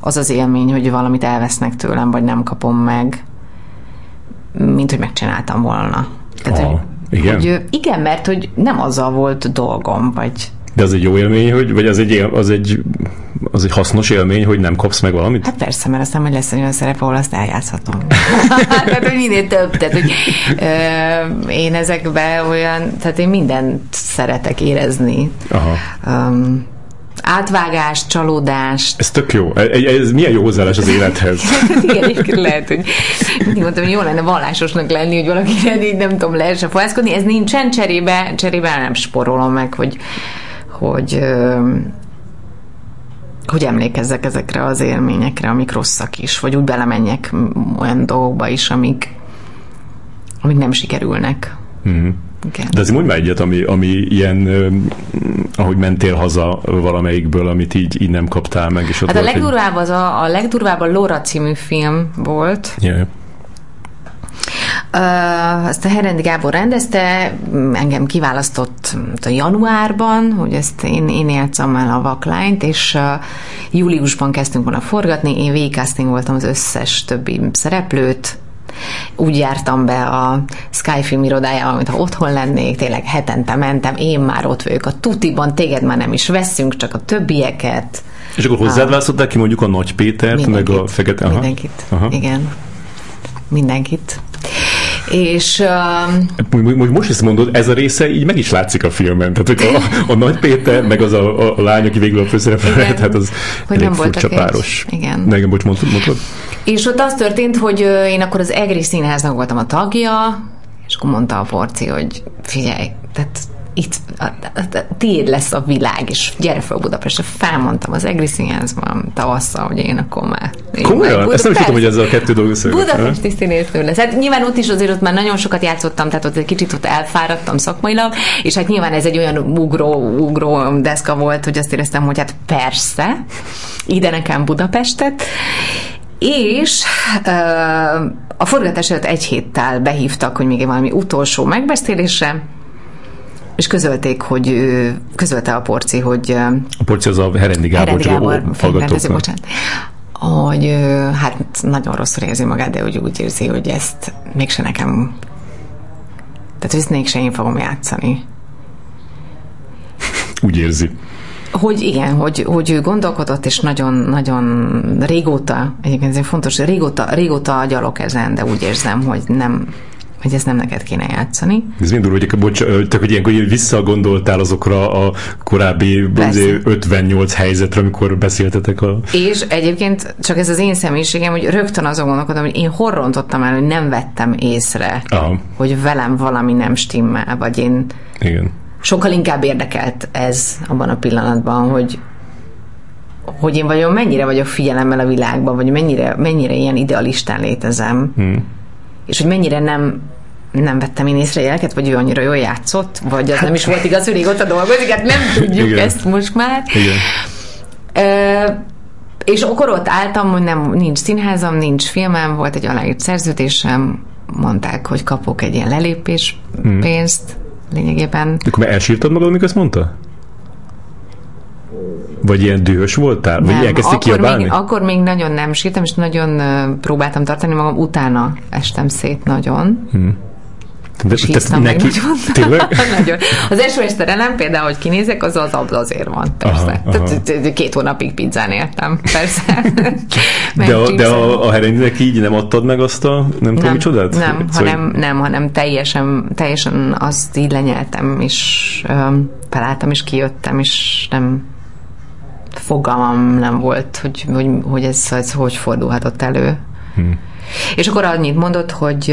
az, az élmény, hogy valamit elvesznek tőlem, vagy nem kapom meg, mint hogy megcsináltam volna. Tehát, Aha, hogy, igen? Hogy, igen, mert hogy nem azzal volt dolgom, vagy de az egy jó élmény, hogy, vagy az egy, az egy, az egy hasznos élmény, hogy nem kapsz meg valamit? Hát persze, mert aztán majd lesz olyan szerep, ahol azt eljátszhatom. tehát, hogy minél több. Tehát, hogy ö, én ezekben olyan, tehát én mindent szeretek érezni. Aha. Um, átvágást, csalódást. Ez tök jó. Ez, ez milyen jó hozzáállás az élethez. Igen, lehet, hogy mindig mondtam, hogy jó lenne vallásosnak lenni, hogy valaki így nem tudom, lehessen fohászkodni. Ez nincsen cserébe, cserébe nem sporolom meg, hogy hogy hogy emlékezzek ezekre az élményekre, amik rosszak is, vagy úgy belemenjek olyan dolgokba is, amik, amik nem sikerülnek. Mm. Okay. De azért mondj már egyet, ami, ami ilyen, ahogy mentél haza valamelyikből, amit így, így nem kaptál meg. És ott hát a legdurvább, egy... az a, a legdurvább a Laura című film volt. Yeah. Ezt a Herendi Gábor rendezte, engem kiválasztott a januárban, hogy ezt én, én játszom el a vaklányt, és júliusban kezdtünk volna forgatni, én végigcasting voltam az összes többi szereplőt, úgy jártam be a Sky film irodájába, mintha otthon lennék, tényleg hetente mentem, én már ott vagyok a tutiban, téged már nem is veszünk, csak a többieket. És akkor hozzád választották ki mondjuk a Nagy Pétert, meg a Fekete... Aha. Mindenkit, Aha. igen. Mindenkit. És... Uh, most ezt mondod, ez a része így meg is látszik a filmen. Tehát, hogy a, a Nagy Péter, meg az a, a lány, aki végül a főszereplő, hát az hogy nem furcsa páros. Igen. Nekem, bocs, mondtad, mondtad? És ott az történt, hogy én akkor az Egri Színháznak voltam a tagja, és akkor mondta a Porci, hogy figyelj, tehát itt a, a, a, tiéd lesz a világ, és gyere fel Budapestre. Felmondtam az Egri Színházban tavasszal, hogy én akkor már... Komolyan? Ezt nem is tudtam, hogy ezzel a kettő dolog Budapesti színésznő lesz. Hát nyilván ott is azért ott már nagyon sokat játszottam, tehát ott egy kicsit ott elfáradtam szakmailag, és hát nyilván ez egy olyan ugró, ugró deszka volt, hogy azt éreztem, hogy hát persze, ide nekem Budapestet, és uh, a forgatás előtt egy héttel behívtak, hogy még valami utolsó megbeszélésre, és közölték, hogy közölte a Porci, hogy... A Porci az a Herendi Gábor, Herendi Gábor rendező, bocsánat, hogy hát nagyon rosszul érzi magát, de hogy úgy érzi, hogy ezt mégse nekem tehát ezt mégse én fogom játszani. Úgy érzi. hogy igen, hogy, hogy ő gondolkodott, és nagyon-nagyon régóta, egyébként ez fontos, régóta, régóta gyalog ezen, de úgy érzem, hogy nem, hogy ezt nem neked kéne játszani. Ez mind durva, hogy, bocs, csak hogy ilyenkor visszagondoltál azokra a korábbi Persze. 58 helyzetre, amikor beszéltetek a... És egyébként csak ez az én személyiségem, hogy rögtön azon gondolkodom, hogy én horrontottam el, hogy nem vettem észre, Aha. hogy velem valami nem stimmel, vagy én Igen. sokkal inkább érdekelt ez abban a pillanatban, hogy hogy én vajon mennyire vagyok figyelemmel a világban, vagy mennyire, mennyire ilyen idealistán létezem, Hmm. És hogy mennyire nem nem vettem én észre jeleket, vagy ő annyira jól játszott, vagy az nem is volt igaz, hogy régóta dolgozik, hát nem tudjuk Igen. ezt most már. Igen. Ö, és akkor ott álltam, hogy nem, nincs színházam, nincs filmem, volt egy aláírt szerződésem, mondták, hogy kapok egy ilyen lelépés Hmm. pénzt, lényegében. Akkor már elsírtad magad, amikor ezt mondta? Vagy ilyen dühös voltál? Vagy Nem, elkezdték akkor, kiabálni? még, akkor még nagyon nem sírtam, és nagyon próbáltam tartani magam, utána estem szét nagyon. De, És meg neki, nagyon. tényleg? nagyon. Az első esterelem például, hogy kinézek, az az azért van, persze. Aha, aha. Két hónapig pizzán éltem, persze. De, a, de a, a Herenynek így nem adtad meg azt a nem, tudom micsodát? Nem, Szóval- hanem, nem, hanem teljesen, teljesen azt így lenyeltem, és öm, felálltam, és kijöttem, és nem fogalmam nem volt, hogy, hogy, hogy ez, ez hogy fordulhatott elő. Hmm. És akkor annyit mondott, hogy,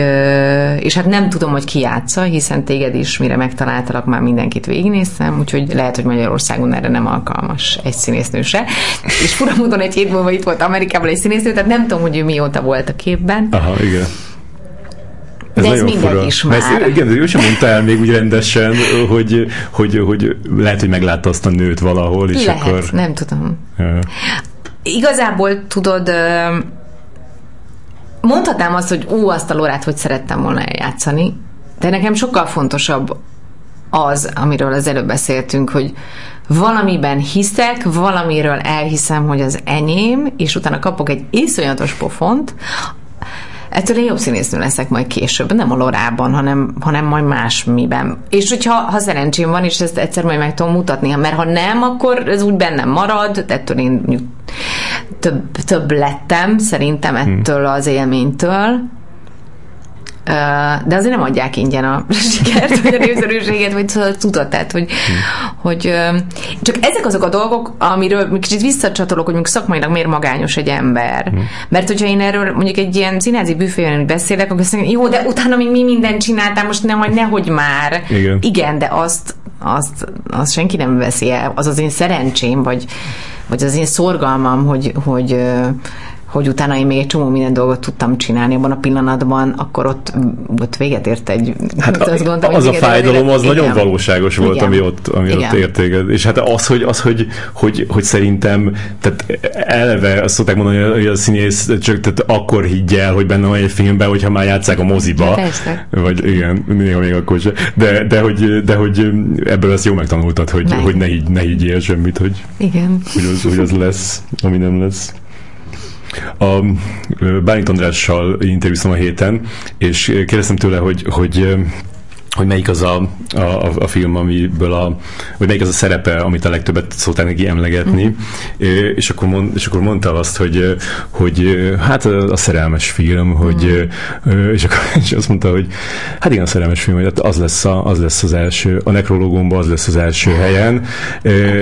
és hát nem tudom, hogy ki játsza, hiszen téged is, mire megtaláltalak, már mindenkit végignéztem, úgyhogy lehet, hogy Magyarországon erre nem alkalmas egy színésznő se. És fura módon egy hét múlva itt volt Amerikában egy színésznő, tehát nem tudom, hogy ő mióta volt a képben. Aha, igen. De ez mindegy fura. is Mert már. Ezt, igen, ő sem mondta el még úgy rendesen, hogy, hogy, hogy lehet, hogy meglátta azt a nőt valahol, és Lehet, akkor... nem tudom. Ja. Igazából tudod, mondhatnám azt, hogy ú, azt a Lorát, hogy szerettem volna eljátszani, de nekem sokkal fontosabb az, amiről az előbb beszéltünk, hogy valamiben hiszek, valamiről elhiszem, hogy az enyém, és utána kapok egy iszonyatos pofont, Ettől én jobb színésznő leszek majd később, nem a Lorában, hanem, hanem majd másmiben. És hogyha ha szerencsém van, és ezt egyszer majd meg tudom mutatni, mert ha nem, akkor ez úgy bennem marad, ettől én több, több lettem szerintem ettől az élménytől. De azért nem adják ingyen a sikert, vagy a népszerűséget, vagy a tudat, tehát, hogy, hogy ö, csak ezek azok a dolgok, amiről kicsit visszacsatolok, hogy mondjuk szakmailag miért magányos egy ember. Mert hogyha én erről mondjuk egy ilyen színházi büfében úgy beszélek, akkor azt mondom, jó, de utána még mi mindent csináltam, most nem, nehogy már. Igen. Igen, de azt, azt, azt senki nem veszi el. Az az én szerencsém, vagy, vagy az én szorgalmam, hogy, hogy, hogy utána én még egy csomó minden dolgot tudtam csinálni abban a pillanatban, akkor ott, ott véget ért egy... Hát azt gondoltam, hogy az a fájdalom, az Igen. nagyon valóságos volt, Igen. ami ott, ami ott Igen. értéged. És hát az, hogy, az, hogy, hogy, hogy szerintem, tehát eleve azt szokták mondani, hogy a színész csak tehát akkor higgye el, hogy benne van egy filmben, hogyha már játszák a moziba. Persze. Vagy igen, néha még akkor sem. De, de, hogy, de hogy ebből ezt jól megtanultad, hogy, Meg. hogy ne, higgy, ne higgyél semmit, hogy, Igen. hogy az, hogy az lesz, ami nem lesz. A Bálint Andrással interjúztam a héten, és kérdeztem tőle, hogy, hogy hogy melyik az a, a, a film, amiből a, vagy melyik az a szerepe, amit a legtöbbet szokták neki emlegetni, mm. és, akkor mond, és akkor mondta azt, hogy, hogy hát a, szerelmes film, hogy, mm. és, akkor, és azt mondta, hogy hát igen, a szerelmes film, hogy hát az lesz, a, az lesz az első, a nekrológomban az lesz az első helyen,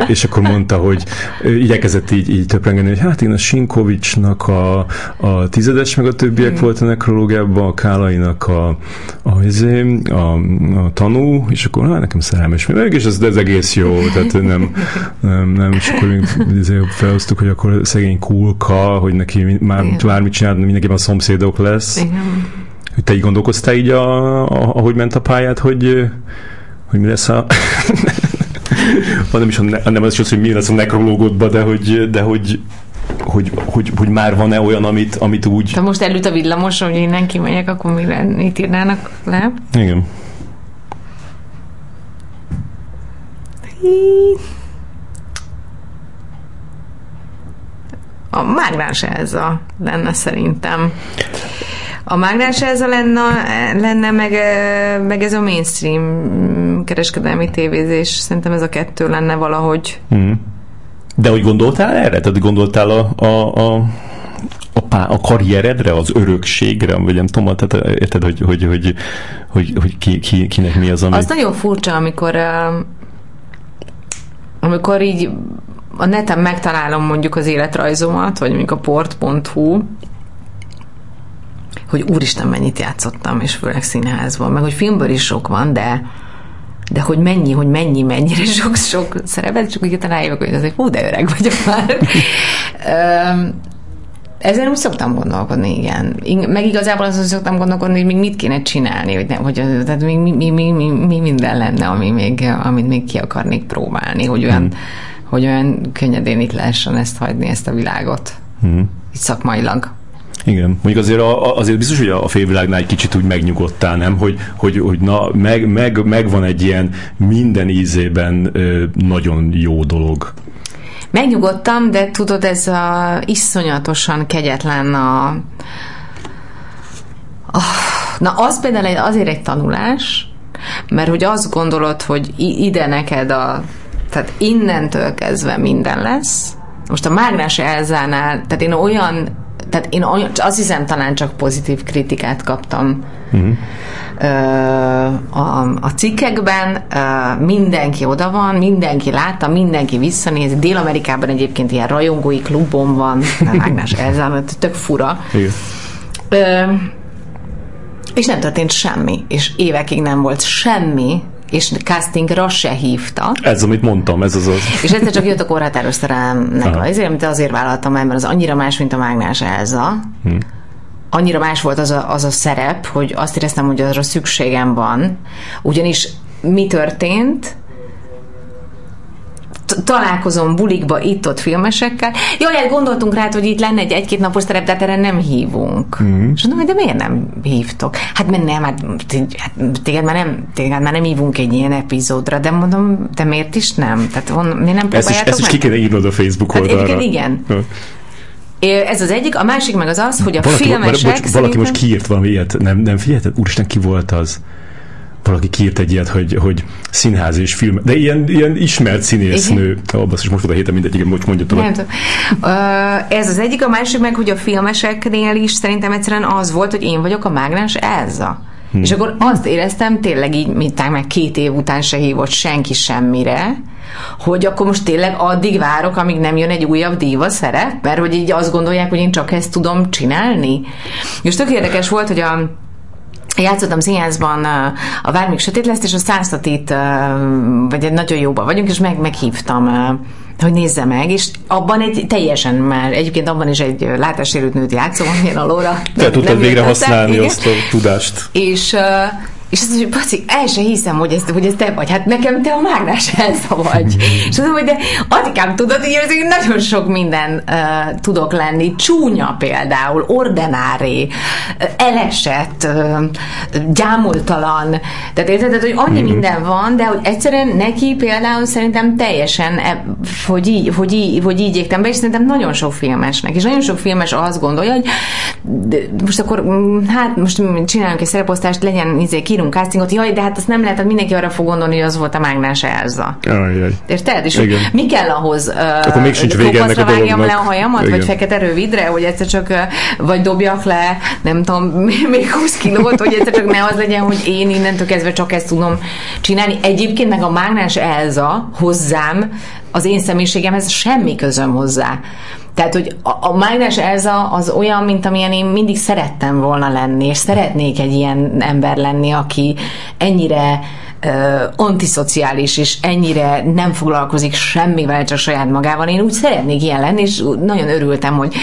és akkor mondta, hogy igyekezett így, így töprengeni, hogy hát én a Sinkovicsnak a, a tizedes, meg a többiek mm. volt a nekrológiában, a Kálainak a, a, a, a a tanú, és akkor hát nekem szerelmes még, és ez, ez egész jó, tehát nem, nem, nem és akkor még felhoztuk, hogy akkor szegény kulka, hogy neki már Igen. bármit csinál, mindenképpen a szomszédok lesz. Igen. Hogy te így gondolkoztál így, a, a, ahogy ment a pályát, hogy, hogy mi lesz a... nem is a, nem az, hogy mi lesz a nekrológodba, de hogy, de hogy hogy, hogy, hogy már van-e olyan, amit, amit úgy... De most előtt a villamos, hogy innen kimegyek, akkor mire mit írnának le? Igen. A mágnáns Elza lenne szerintem. A mágnáns Elza lenne, lenne meg, meg ez a mainstream kereskedelmi tévézés. Szerintem ez a kettő lenne valahogy. Mm. De hogy gondoltál erre? Tehát gondoltál a, a, a a, pá, a karrieredre, az örökségre, vagy nem tudom, tehát érted, hogy, hogy, hogy, hogy, hogy ki, ki, kinek mi az, ami... Az nagyon furcsa, amikor amikor így a neten megtalálom mondjuk az életrajzomat, vagy mondjuk a port.hu, hogy úristen, mennyit játszottam, és főleg színházban, meg hogy filmből is sok van, de de hogy mennyi, hogy mennyi, mennyire sok-sok szerepet, csak úgy rájövök, hogy azért hú, de öreg vagyok már. Ezen úgy szoktam gondolkodni, igen. Meg igazából azon szoktam gondolkodni, hogy még mit kéne csinálni, hogy, ne, hogy tehát még mi, mi, mi, mi, mi minden lenne, ami még, amit még ki akarnék próbálni, hogy olyan, hmm. hogy olyan könnyedén itt lehessen ezt hagyni, ezt a világot. Hmm. Itt szakmailag. Igen, mondjuk azért, a, azért biztos, hogy a félvilágnál egy kicsit úgy megnyugodtál, nem? Hogy, hogy, hogy na, meg, meg, meg van egy ilyen minden ízében ö, nagyon jó dolog. Megnyugodtam, de tudod, ez a iszonyatosan kegyetlen a, na az például azért egy tanulás, mert hogy azt gondolod, hogy ide neked a tehát innentől kezdve minden lesz. Most a Mágnás Elzánál, tehát én olyan tehát én azt hiszem talán csak pozitív kritikát kaptam uh-huh. a, a cikkekben. Mindenki oda van, mindenki látta, mindenki visszanéz. Dél-Amerikában egyébként ilyen rajongói klubon van, Mágnás Elzán, tök fura. Igen. És nem történt semmi, és évekig nem volt semmi, és castingra se hívta. Ez, amit mondtam, ez az az. És egyszer csak jött a korhatáros szerelemnek azért, amit azért vállaltam el, mert az annyira más, mint a Mágnás Elza. Hm. Annyira más volt az a, az a szerep, hogy azt éreztem, hogy arra szükségem van. Ugyanis mi történt? Találkozom bulikba itt-ott filmesekkel. Jaj, hát gondoltunk rá, hogy itt lenne egy egy-két napos terep, de hát erre nem hívunk. Mm. És mondom, de miért nem hívtok? Hát mert nem, hát, hát téged már nem, téged már nem hívunk egy ilyen epizódra, de mondom, de miért is nem? Tehát on, miért nem ezt is, ezt is ki kéne írnod a Facebook hát oldalra. Hát igen. Ez az egyik, a másik meg az az, hogy a valaki, filmesek... Bocs, valaki most kiírt valami ilyet, nem, nem figyelted? Úristen, ki volt az? Valaki kírt egy ilyet, hogy, hogy színház és film, de ilyen, ilyen ismert színésznő. Ó, is most volt a héten mindegy, igen, most mondja tovább. Ez az egyik, a másik meg, hogy a filmeseknél is szerintem egyszerűen az volt, hogy én vagyok a mágnás Elza. Hmm. És akkor azt éreztem, tényleg így, mint meg két év után se hívott senki semmire, hogy akkor most tényleg addig várok, amíg nem jön egy újabb díva szerep, mert hogy így azt gondolják, hogy én csak ezt tudom csinálni. És tök érdekes volt, hogy a játszottam színházban a Vár még sötét lesz, és a Száztatit, vagy egy nagyon jóban vagyunk, és meg, meghívtam hogy nézze meg, és abban egy teljesen már, egyébként abban is egy látássérült nőt játszom, amilyen a Lóra. Te tudtad végre használni igen. azt a tudást. És és azt mondja, hogy Paci, el sem hiszem, hogy ez, hogy ez te vagy. Hát nekem te a mágnás Elsa vagy. és azt mondom, hogy de Atikám, tudod, hogy én nagyon sok minden uh, tudok lenni. Csúnya például, ordenáré, uh, elesett, uh, gyámoltalan. Tehát érted, hogy annyi mm-hmm. minden van, de hogy egyszerűen neki például szerintem teljesen, e, hogy így, hogy így, hogy így égtem be, és szerintem nagyon sok filmesnek. És nagyon sok filmes azt gondolja, hogy most akkor, mm, hát most csinálunk egy szereposztást, legyen izé, írunk castingot, jaj, de hát azt nem lehet, hogy mindenki arra fog gondolni, hogy az volt a Mágnás Elza. Ajaj. Érted? És Igen. mi kell ahhoz? Uh, Akkor még sincs vége ennek a vágjam le a hajamat, Igen. vagy fekete rövidre, hogy egyszer csak, vagy dobjak le, nem tudom, még 20 kilót, hogy egyszer csak ne az legyen, hogy én innentől kezdve csak ezt tudom csinálni. Egyébként meg a Mágnás Elza hozzám, az én személyiségemhez semmi közöm hozzá. Tehát, hogy a, a Mágnes Elza az olyan, mint amilyen én mindig szerettem volna lenni, és szeretnék egy ilyen ember lenni, aki ennyire uh, antiszociális, és ennyire nem foglalkozik semmivel, csak saját magával. Én úgy szeretnék ilyen lenni, és nagyon örültem, hogy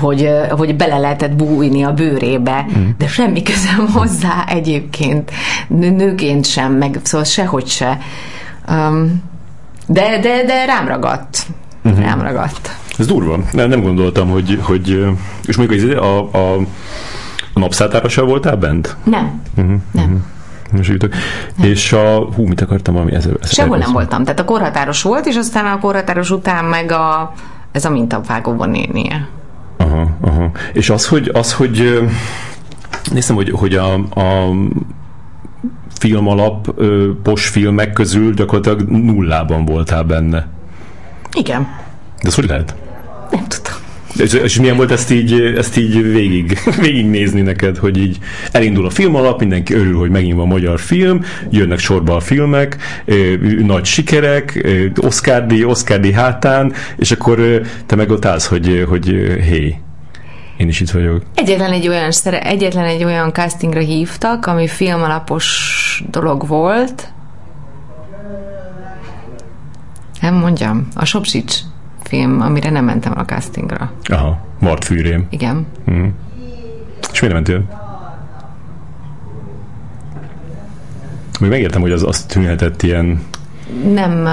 hogy, hogy bele lehetett bújni a bőrébe, mm. de semmi közöm hozzá egyébként, nőként sem, meg szóval sehogy se. Um, de, de, de rám ragadt. Uh-huh. Rám ragadt. Ez durva. Nem, nem gondoltam, hogy, hogy és még a, a, a, a napszátára sem voltál bent? Nem. Uh-huh. Nem. Uh-huh. Most nem. És a, hú, mit akartam, ami ez, ez Sehol nem voltam. Tehát a korhatáros volt, és aztán a korhatáros után meg a, ez a mintavágóban nénie. Aha, aha. És az, hogy, az, hogy néztem, hogy, hogy a, a film alap, pos filmek közül gyakorlatilag nullában voltál benne. Igen. De ez hogy lehet? Nem tudom. És, és milyen volt ezt így, ezt így végig, végignézni neked, hogy így elindul a film alap, mindenki örül, hogy megint van magyar film, jönnek sorba a filmek, nagy sikerek, Oscar díj, Oscar díj hátán, és akkor te meg ott állsz, hogy, hogy hé, én is itt vagyok. Egyetlen egy olyan, egyetlen egy olyan castingra hívtak, ami filmalapos dolog volt. Nem mondjam, a Sopsics film, amire nem mentem a castingra. Aha, Mart fűrém. Igen. Mm. És miért mentél? Még megértem, hogy az azt tűnhetett ilyen... Nem,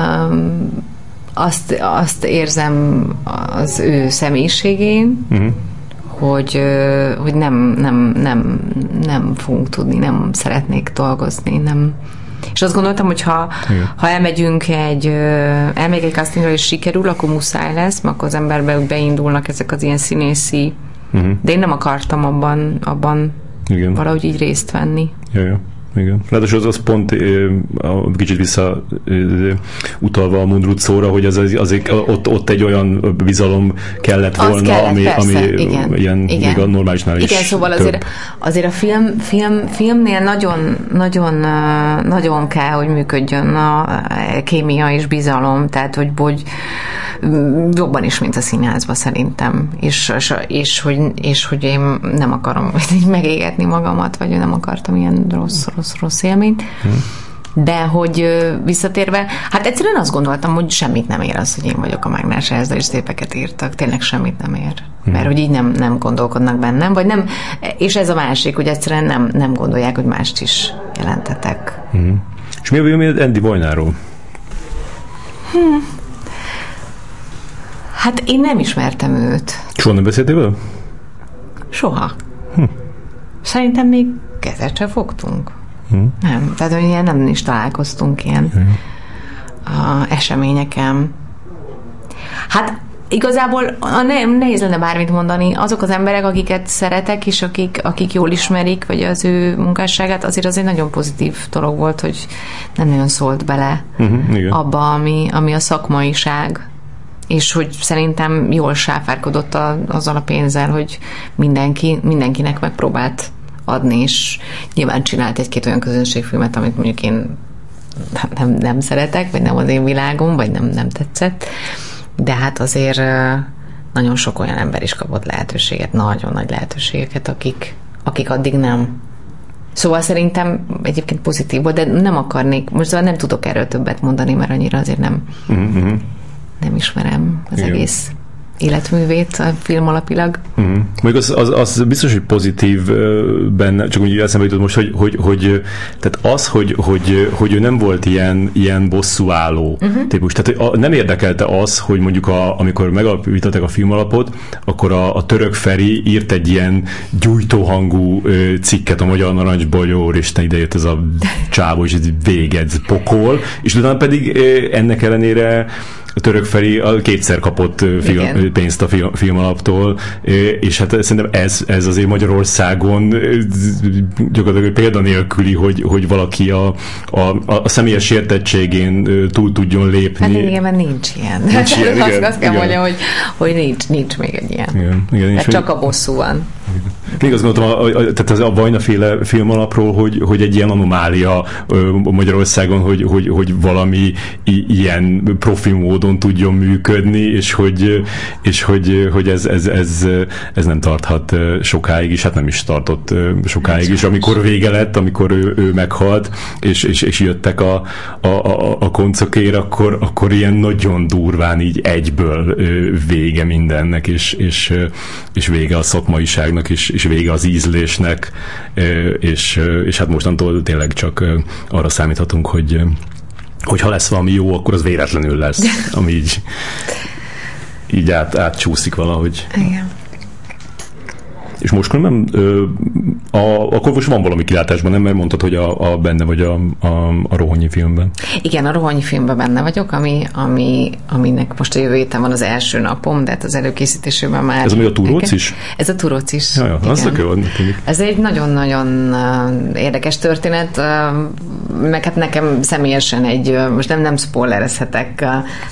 azt, azt érzem az ő személyiségén, uh-huh. hogy, hogy nem, nem, nem, nem fogunk tudni, nem szeretnék dolgozni, nem, és azt gondoltam, hogy ha, ha elmegyünk egy, elmegyek egy castingra és sikerül, akkor muszáj lesz, mert akkor az emberbe beindulnak ezek az ilyen színészi, uh-huh. de én nem akartam abban, abban Igen. valahogy így részt venni. Ja, ja. Igen. Ráadásul az, az pont kicsit vissza utalva a Mundrut szóra, hogy az, az, az, ott, ott egy olyan bizalom kellett volna, kellett, ami, persze, ami igen, ilyen igen. még a normálisnál is Igen, szóval azért, azért a film, film, filmnél nagyon, nagyon, nagyon kell, hogy működjön a kémia és bizalom, tehát hogy, hogy jobban is, mint a színházban szerintem, és, és, és, hogy, és hogy én nem akarom így megégetni magamat, vagy nem akartam ilyen rossz, rossz, rossz élményt. Hmm. De hogy visszatérve, hát egyszerűen azt gondoltam, hogy semmit nem ér az, hogy én vagyok a mágnás ezzel, és szépeket írtak. Tényleg semmit nem ér. Hmm. Mert hogy így nem, nem gondolkodnak bennem, vagy nem, és ez a másik, hogy egyszerűen nem, nem gondolják, hogy mást is jelentetek. Hmm. És mi a véleményed Andy Vojnáról? Hmm. Hát én nem ismertem őt. Soha nem beszéltél vele? Soha. Hm. Szerintem még kezet se fogtunk. Hm. Nem, tehát hogy ilyen nem is találkoztunk ilyen hm. a eseményeken. Hát igazából nem, nehéz lenne bármit mondani. Azok az emberek, akiket szeretek, és akik, akik jól ismerik, vagy az ő munkásságát, azért az egy nagyon pozitív dolog volt, hogy nem nagyon szólt bele uh-huh, abba, ami, ami a szakmaiság és hogy szerintem jól sáfárkodott a, azzal a pénzzel, hogy mindenki, mindenkinek megpróbált adni, és nyilván csinált egy-két olyan közönségfilmet, amit mondjuk én nem, nem szeretek, vagy nem az én világom, vagy nem, nem tetszett, de hát azért nagyon sok olyan ember is kapott lehetőséget, nagyon nagy lehetőségeket, akik, akik addig nem. Szóval szerintem egyébként pozitív volt, de nem akarnék, most szóval nem tudok erről többet mondani, mert annyira azért nem, mm-hmm nem ismerem az Igen. egész életművét a film alapilag. Uh-huh. Még az, az, az biztos, hogy pozitív benne, csak úgy eszembe jutott most, hogy, hogy, hogy tehát az, hogy, hogy, hogy ő nem volt ilyen, ilyen bosszúálló uh-huh. típus. Tehát nem érdekelte az, hogy mondjuk a, amikor megalapították a filmalapot, akkor a, a török Feri írt egy ilyen gyújtóhangú cikket a Magyar Narancsból, jó Isten ide jött ez a csávó, és ez véged pokol, és utána pedig ennek ellenére a török a kétszer kapott film, pénzt a film, film alaptól, és hát szerintem ez, ez azért Magyarországon gyakorlatilag példanélküli, hogy, hogy valaki a, a, a személyes értettségén túl tudjon lépni. Hát igen, mert nincs ilyen. Nincs ilyen igen, azt, azt kell mondjam, hogy, hogy nincs, nincs még egy ilyen. Igen, igen, nincs, csak a bosszú van. Még azt gondoltam, a, a, tehát az a Vajna féle film alapról, hogy, hogy egy ilyen anomália Magyarországon, hogy, hogy, hogy valami ilyen profi módon tudjon működni, és hogy, és hogy, hogy ez, ez, ez, ez nem tarthat sokáig, és hát nem is tartott sokáig, és amikor vége lett, amikor ő, ő meghalt, és, és, és jöttek a, a, a, a koncokér, akkor, akkor ilyen nagyon durván így egyből vége mindennek, és, és, és vége a szakmaiságnak, játéknak is, is vége az ízlésnek, és, és hát mostantól tényleg csak arra számíthatunk, hogy hogy ha lesz valami jó, akkor az véletlenül lesz, ami így, így át, átcsúszik valahogy. Igen. És most nem A, akkor most van valami kilátásban, nem? Mert mondtad, hogy a, a benne vagy a, a, a Rohonyi filmben. Igen, a Rohonyi filmben benne vagyok, ami, ami, aminek most a jövő héten van az első napom, de hát az előkészítésében már... Ez ami a Túróc is? Ez a Túróc is. Ja, ja, az jó, Ez egy nagyon-nagyon érdekes történet, meg hát nekem személyesen egy, most nem, nem spoilerezhetek,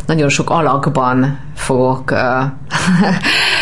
nagyon sok alakban fogok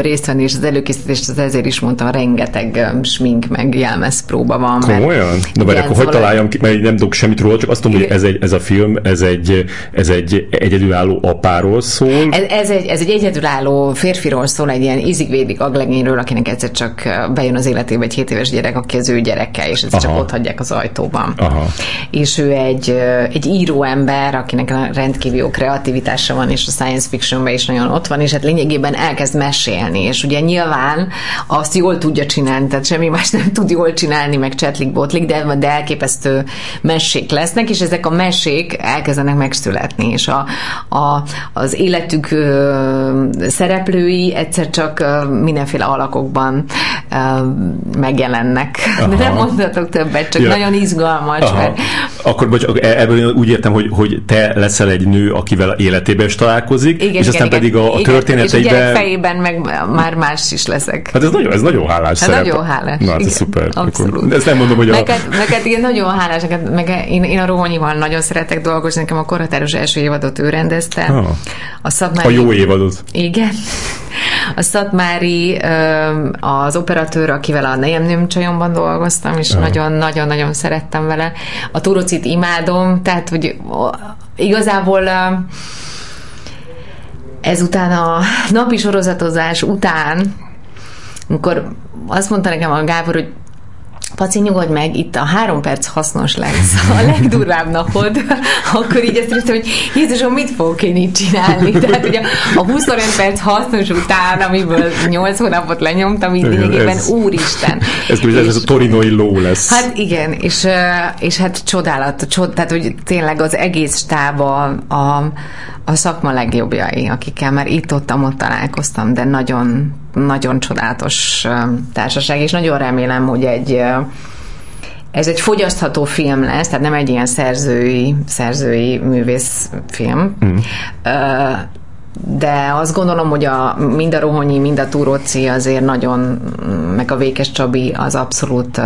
részt venni, és az előkészítést az ezért is mondtam, rengeteg smink meg jelmez próba van. Komolyan? Na, vagy akkor hogy szóval- találjam ki, mert nem tudok semmit róla, csak azt tudom, hogy ez, egy, ez a film, ez egy, ez egy egyedülálló apáról szól. Ez, ez, egy, ez egy egyedülálló férfiról szól, egy ilyen izigvédik aglegényről, akinek egyszer csak bejön az életébe egy 7 éves gyerek, aki az ő gyereke, és ezt csak ott hagyják az ajtóban. Aha. És ő egy, egy író ember, akinek rendkívül jó kreativitása van, és a science fictionben is nagyon ott van, és hát lényegében elkezd mesélni, és ugye nyilván azt jól tudja csinálni, tehát semmi más nem tud jól csinálni, meg csetlik, botlik, de, de elképesztő mesék lesznek, és ezek a mesék elkezdenek megszületni, és a, a, az életük ö, szereplői egyszer csak ö, mindenféle alakokban ö, megjelennek. Aha. De nem mondhatok többet, csak ja. nagyon izgalmas. Aha. Mert... Akkor bocs, ebből úgy értem, hogy, hogy te leszel egy nő, akivel életében is találkozik, igen, és igen, aztán igen, pedig a, a történeteiben... Fejében meg már más is leszek. Hát ez nagyon, ez nagyon hálás hát szerep. Nagyon hálás. Na, hát ez szuper. Abszolút. Akkor, ezt nem mondom, hogy a... Neked, neked igen, nagyon hálás. Neked, meg én, én a Rohonyival nagyon szeretek dolgozni, nekem a korhatáros első évadot ő rendezte. Ah. A, Szatmári... a jó évadot. Igen. A Szatmári az operatőr, akivel a Nem Csajomban dolgoztam, és nagyon-nagyon-nagyon szerettem vele. A Turocit imádom, tehát hogy igazából ezután a napi sorozatozás után, amikor azt mondta nekem a Gábor, hogy Paci, nyugodj meg, itt a három perc hasznos lesz, a legdurvább napod, akkor így ezt mondtam, hogy Jézusom, mit fogok én itt csinálni? Tehát ugye a 25 perc hasznos után, amiből 8 hónapot lenyomtam, így lényegében úristen. Ez, és, ez a torinoi ló lesz. Hát igen, és, és hát csodálat, csod, tehát hogy tényleg az egész stába a, a szakma legjobbjai, akikkel már itt-ott ott találkoztam, de nagyon, nagyon csodálatos társaság, és nagyon remélem, hogy egy ez egy fogyasztható film lesz, tehát nem egy ilyen szerzői, szerzői művészfilm. Mm. De azt gondolom, hogy a, mind a Rohonyi, mind a Túróci azért nagyon, meg a Vékes Csabi az abszolút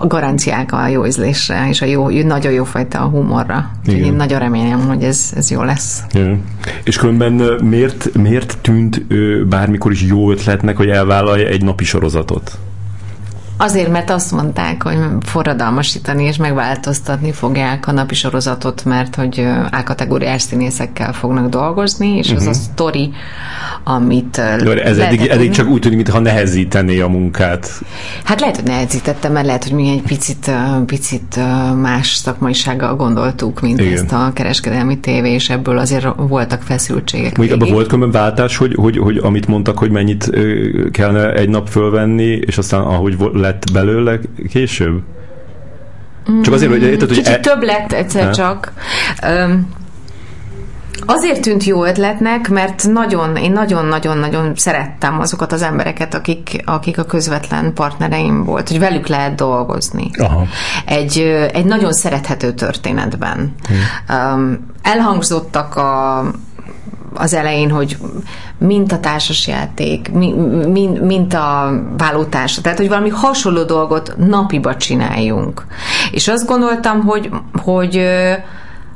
a garanciák a jó ízlésre, és a jó, nagyon jó fajta a humorra. Igen. Én nagyon remélem, hogy ez, ez jó lesz. Igen. És különben miért, miért tűnt bármikor is jó ötletnek, hogy elvállalja egy napi sorozatot? Azért, mert azt mondták, hogy forradalmasítani és megváltoztatni fogják a napi sorozatot, mert hogy A-kategóriás színészekkel fognak dolgozni, és uh-huh. az a mhm. sztori, amit... Jó, ez eddig, eddig csak úgy tűnik, mintha nehezítené a munkát. Hát lehet, hogy nehezítettem, mert lehet, hogy mi egy picit, picit más szakmaisággal gondoltuk, mint Igen. ezt a kereskedelmi tévé, és ebből azért voltak feszültségek. Még abban volt különben váltás, hogy, hogy, hogy amit mondtak, hogy mennyit kellene egy nap fölvenni, és aztán ahogy lett belőle később? Csak azért, hogy... Érted, hogy Kicsit e... több lett egyszer ha? csak. Um, Azért tűnt jó ötletnek, mert nagyon, én nagyon-nagyon-nagyon szerettem azokat az embereket, akik, akik a közvetlen partnereim volt, hogy velük lehet dolgozni. Aha. Egy, egy nagyon szerethető történetben. Hmm. Um, elhangzottak a, az elején, hogy mint a társasjáték, mint, mint a vállótársa. Tehát, hogy valami hasonló dolgot napiba csináljunk. És azt gondoltam, hogy, hogy,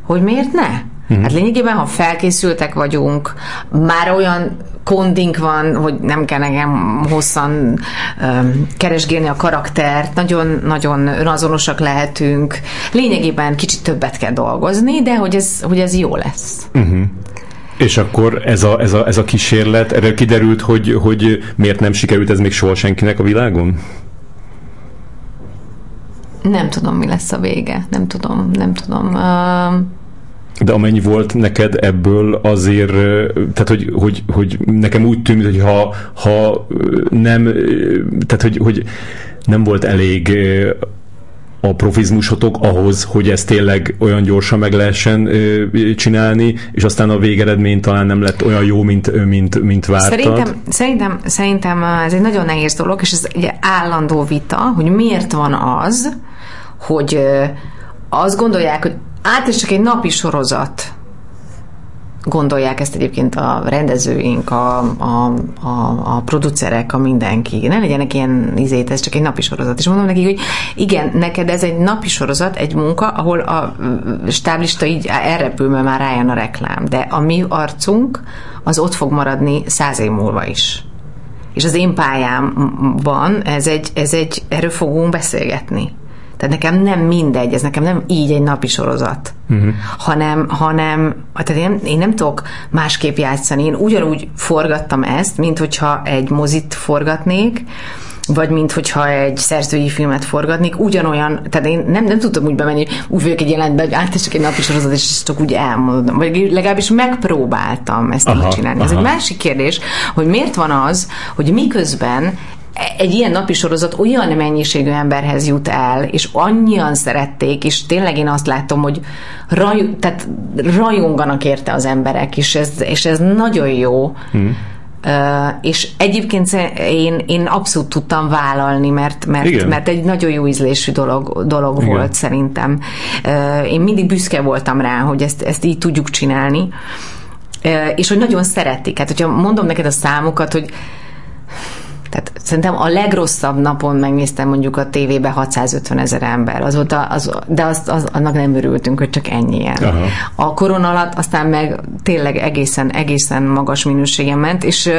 hogy miért ne? Uh-huh. Hát lényegében, ha felkészültek vagyunk, már olyan kondink van, hogy nem kell nekem hosszan um, keresgélni a karaktert, nagyon-nagyon önazonosak lehetünk. Lényegében kicsit többet kell dolgozni, de hogy ez, hogy ez jó lesz. Uh-huh. És akkor ez a, ez a, ez a kísérlet, erre kiderült, hogy, hogy miért nem sikerült ez még soha senkinek a világon? Nem tudom, mi lesz a vége. Nem tudom, nem tudom. Uh... De amennyi volt neked ebből azért, tehát hogy, hogy, hogy nekem úgy tűnt, hogy ha, ha nem, tehát hogy, hogy nem volt elég a profizmusotok ahhoz, hogy ezt tényleg olyan gyorsan meg lehessen ö, csinálni, és aztán a végeredmény talán nem lett olyan jó, mint, mint, mint vártad? Szerintem, szerintem, szerintem ez egy nagyon nehéz dolog, és ez egy állandó vita, hogy miért van az, hogy azt gondolják, hogy át is csak egy napi sorozat, gondolják ezt egyébként a rendezőink, a, a, a, a producerek, a mindenki. Ne legyenek ilyen izét, ez csak egy napi sorozat. És mondom neki, hogy igen, neked ez egy napi sorozat, egy munka, ahol a stáblista így elrepül, mert már rájön a reklám. De a mi arcunk az ott fog maradni száz év múlva is. És az én pályámban ez egy, ez egy, erről fogunk beszélgetni. Tehát nekem nem mindegy, ez nekem nem így egy napi sorozat, uh-huh. hanem, hanem tehát én, én nem tudok másképp játszani. Én ugyanúgy forgattam ezt, mint hogyha egy mozit forgatnék, vagy mint hogyha egy szerzői filmet forgatnék, ugyanolyan, tehát én nem, nem tudtam úgy bemenni, úgy vagyok egy jelentbe, hogy át csak egy napi sorozat, és csak úgy elmondom. Vagy legalábbis megpróbáltam ezt aha, csinálni. Aha. Ez egy másik kérdés, hogy miért van az, hogy miközben egy ilyen napi sorozat olyan mennyiségű emberhez jut el, és annyian szerették, és tényleg én azt látom, hogy raj, tehát rajonganak érte az emberek, és ez, és ez nagyon jó. Hmm. Uh, és egyébként én, én abszolút tudtam vállalni, mert, mert, mert egy nagyon jó ízlésű dolog, dolog volt szerintem. Uh, én mindig büszke voltam rá, hogy ezt, ezt így tudjuk csinálni, uh, és hogy nagyon szeretik. Hát, hogyha mondom neked a számokat, hogy tehát szerintem a legrosszabb napon megnéztem mondjuk a tévébe 650 ezer ember. Az volt a, az, de azt, az, annak nem örültünk, hogy csak ennyien. Aha. A korona alatt aztán meg tényleg egészen, egészen magas minőségen ment, és,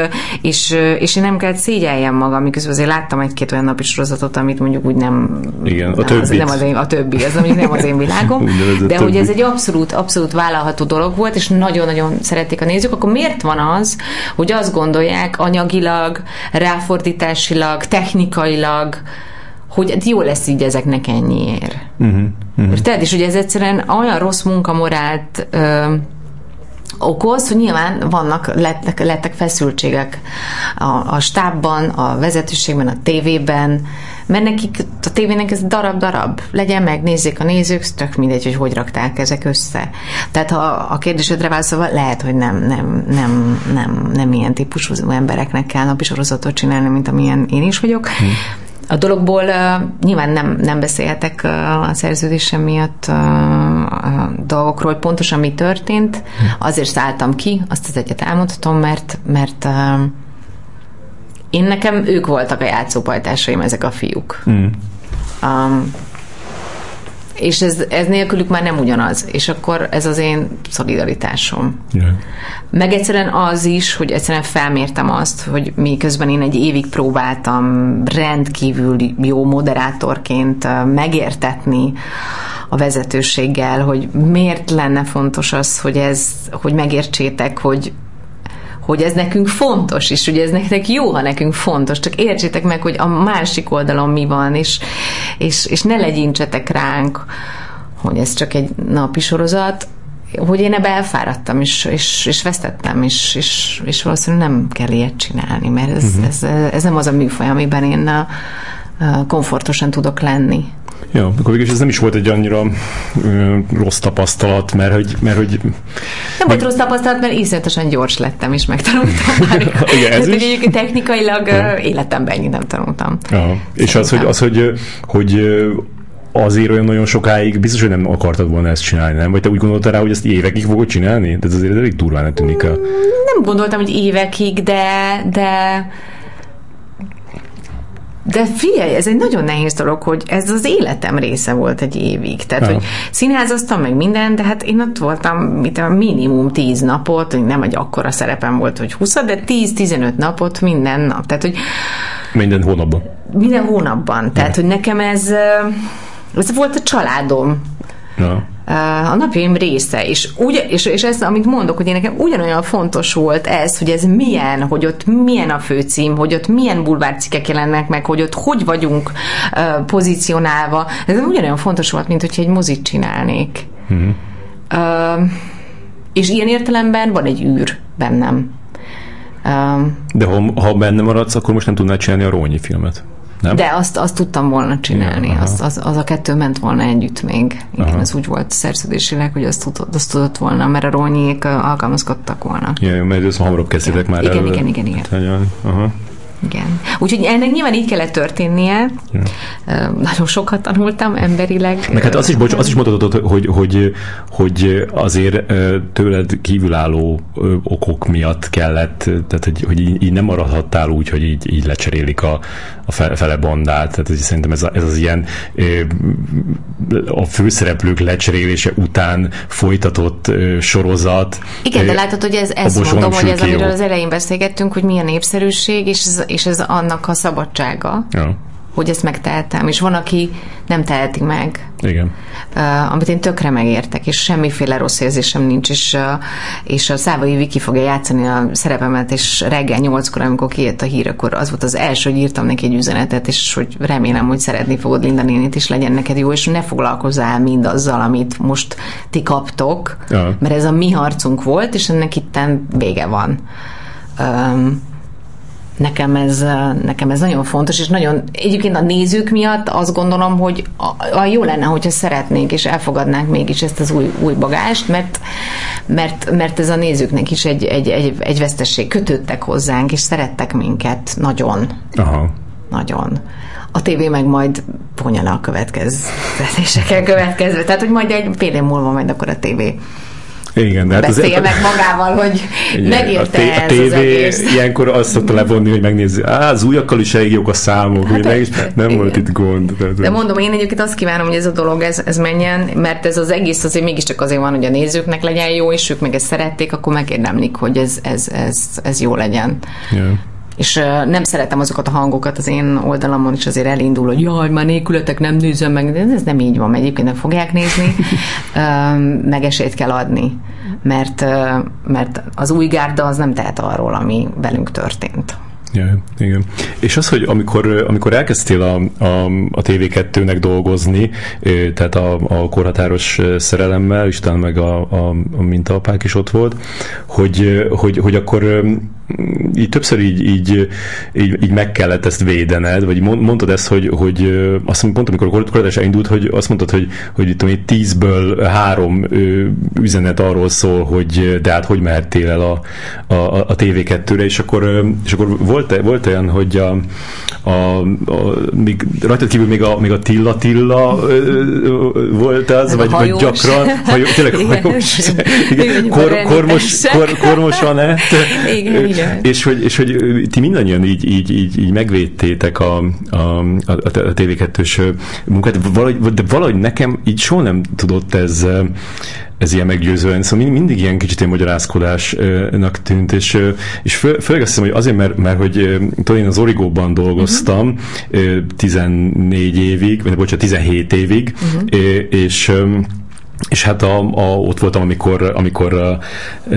és, és én nem kellett szégyeljem magam, miközben azért láttam egy-két olyan napi sorozatot, amit mondjuk úgy nem... Igen, a többi. Nem az én, a többi, az mondjuk nem az én világom. de, de hogy ez egy abszolút, abszolút vállalható dolog volt, és nagyon-nagyon szerették a nézők, akkor miért van az, hogy azt gondolják anyagilag, ráfordítani fordításilag, technikailag, hogy hát jó lesz így ezeknek ennyiért. Uh-huh, uh-huh. Tehát, és ugye ez egyszerűen olyan rossz munkamorált ö, okoz, hogy nyilván vannak, lettek, lettek feszültségek a, a stábban, a vezetőségben, a tévében, mert nekik a tévének ez darab-darab, legyen meg, nézzék a nézők, tök mindegy, hogy hogy rakták ezek össze. Tehát ha a kérdésedre válaszolva, lehet, hogy nem, nem, nem, nem, nem ilyen típusú embereknek kell napi sorozatot csinálni, mint amilyen én is vagyok. Hmm. A dologból uh, nyilván nem, nem beszélhetek uh, a szerződésem miatt uh, a dolgokról, pontosan mi történt. Hmm. Azért szálltam ki, azt az egyet elmondhatom, mert, mert uh, én nekem ők voltak a játszópajtásaim, ezek a fiúk. Mm. Um, és ez, ez nélkülük már nem ugyanaz. És akkor ez az én szolidaritásom. Yeah. Meg egyszerűen az is, hogy egyszerűen felmértem azt, hogy miközben én egy évig próbáltam rendkívül jó moderátorként megértetni a vezetőséggel, hogy miért lenne fontos az, hogy ez, hogy megértsétek, hogy hogy ez nekünk fontos, és hogy ez nektek jó, ha nekünk fontos, csak értsétek meg, hogy a másik oldalon mi van, és, és, és ne legyintsetek ránk, hogy ez csak egy napi sorozat, hogy én ebbe elfáradtam, és, és, és vesztettem, és, és, és valószínűleg nem kell ilyet csinálni, mert ez, uh-huh. ez, ez nem az a műfaj, amiben én a, a komfortosan tudok lenni. Ja, akkor végül ez nem is volt egy annyira ö, rossz tapasztalat, mert hogy... Mert, hogy nem meg... volt rossz tapasztalat, mert iszonyatosan gyors lettem, és megtanultam már. Igen, ez Tehát, is? technikailag ja. életemben ennyit nem tanultam. Ja. És az, hogy, az, hogy, hogy azért olyan nagyon sokáig biztos, hogy nem akartad volna ezt csinálni, nem? Vagy te úgy gondoltad rá, hogy ezt évekig fogod csinálni? De ez azért elég durván tűnik el. Nem gondoltam, hogy évekig, de, de de figyelj, ez egy nagyon nehéz dolog, hogy ez az életem része volt egy évig. Tehát, ja. hogy színházaztam meg minden, de hát én ott voltam mit a minimum 10 napot, nem egy akkora szerepem volt, hogy 20, de 10-15 napot minden nap. Tehát, hogy minden hónapban. Minden hónapban. Tehát, ja. hogy nekem ez, ez volt a családom. Ja a napjaim része, és, úgy, és, és ez, amit mondok, hogy én nekem ugyanolyan fontos volt ez, hogy ez milyen, hogy ott milyen a főcím, hogy ott milyen bulvárcikek jelennek meg, hogy ott hogy vagyunk uh, pozícionálva. Ez ugyanolyan fontos volt, mint hogyha egy mozit csinálnék. Uh-huh. Uh, és ilyen értelemben van egy űr bennem. Uh, De ha, ha benne maradsz, akkor most nem tudnád csinálni a Rónyi filmet. Nem? De azt, azt tudtam volna csinálni, ja, az, az, az a kettő ment volna együtt még. Igen, aha. ez úgy volt szerződésileg, hogy azt tudott, azt tudott volna, mert a ronyék alkalmazkodtak volna. Ja, mert ez hamarabb kezdtek ja. már igen, el. Igen, igen, igen. igen. Aha. Igen. Úgyhogy ennek nyilván így kellett történnie. Ja. Nagyon sokat tanultam emberileg. Meg hát azt is, bocs, azt is mondhatod, hogy, hogy, hogy azért tőled kívülálló okok miatt kellett, tehát hogy, hogy így nem maradhattál úgy, hogy így, így lecserélik a, a fele bandát. Tehát hogy szerintem ez, a, ez az ilyen a főszereplők lecserélése után folytatott sorozat. Igen, de látod, hogy ez, ezt mondom, hogy ez, amiről az elején beszélgettünk, hogy milyen népszerűség, és ez, és ez annak a szabadsága. Ja hogy ezt megtehetem, és van, aki nem teheti meg. Igen. Uh, amit én tökre megértek, és semmiféle rossz érzésem nincs, és, uh, és a Szávai Viki fogja játszani a szerepemet, és reggel nyolckor, amikor kijött a hír, akkor az volt az első, hogy írtam neki egy üzenetet, és hogy remélem, hogy szeretni fogod Linda nénit, és legyen neked jó, és ne foglalkozzál mindazzal, amit most ti kaptok, ja. mert ez a mi harcunk volt, és ennek itten vége van. Um, Nekem ez, nekem ez nagyon fontos, és nagyon, egyébként a nézők miatt azt gondolom, hogy a, a jó lenne, hogyha szeretnénk és elfogadnánk mégis ezt az új, új bagást, mert, mert, mert ez a nézőknek is egy, egy, egy, egy vesztesség. Kötődtek hozzánk, és szerettek minket nagyon. Aha. Nagyon a tévé meg majd vonja le a következtetésekkel következve. Tehát, hogy majd egy fél év múlva majd akkor a tévé igen, de hát beszélje meg magával, hogy megérte a, a tévé az ilyenkor azt szokta levonni, hogy megnézi, á, az újakkal is elég jók a számok, hát, hogy nem, nem volt itt gond. Tehát, de mondom, én egyébként azt kívánom, hogy ez a dolog ez, ez menjen, mert ez az egész azért mégiscsak azért van, hogy a nézőknek legyen jó, és ők meg ezt szerették, akkor megérdemlik, hogy ez, ez, ez, ez jó legyen. Yeah és nem szeretem azokat a hangokat az én oldalamon is azért elindul, hogy jaj, már nélkületek nem nézem meg, de ez nem így van, egyébként nem fogják nézni, meg esélyt kell adni, mert, mert az új gárda az nem tehet arról, ami velünk történt. Ja, igen. És az, hogy amikor, amikor elkezdtél a, a, a TV2-nek dolgozni, tehát a, a korhatáros szerelemmel, és utána meg a, a, a mintapák is ott volt, hogy, hogy, hogy akkor így többször így, így, így, így meg kellett ezt védened, vagy mondtad ezt, hogy, hogy azt pont amikor a korhatás elindult, hogy azt mondtad, hogy, hogy itt hogy tízből három üzenet arról szól, hogy de hát hogy mehettél el a, a, a TV2-re, és akkor, és akkor volt, volt olyan, hogy a, a, a még, rajtad kívül még a, még a Tilla Tilla volt az, vagy, vagy gyakran, hajó, tényleg hajós, igen, kor, kormos, kor, kormos Anett, igen, igen. És, hogy, és hogy ti mindannyian így, így, így, így megvédtétek a, a, a, a TV2-s munkát, valahogy, de valahogy nekem így soha nem tudott ez ez ilyen meggyőzően, szóval mindig ilyen kicsit ilyen magyarázkodásnak tűnt, és, és fő, főleg azt hiszem, hogy azért, mert, mert hogy tudom, én az Origóban dolgoztam uh-huh. 14 évig, vagy bocsánat, 17 évig, uh-huh. és és hát a, a, ott voltam, amikor, amikor a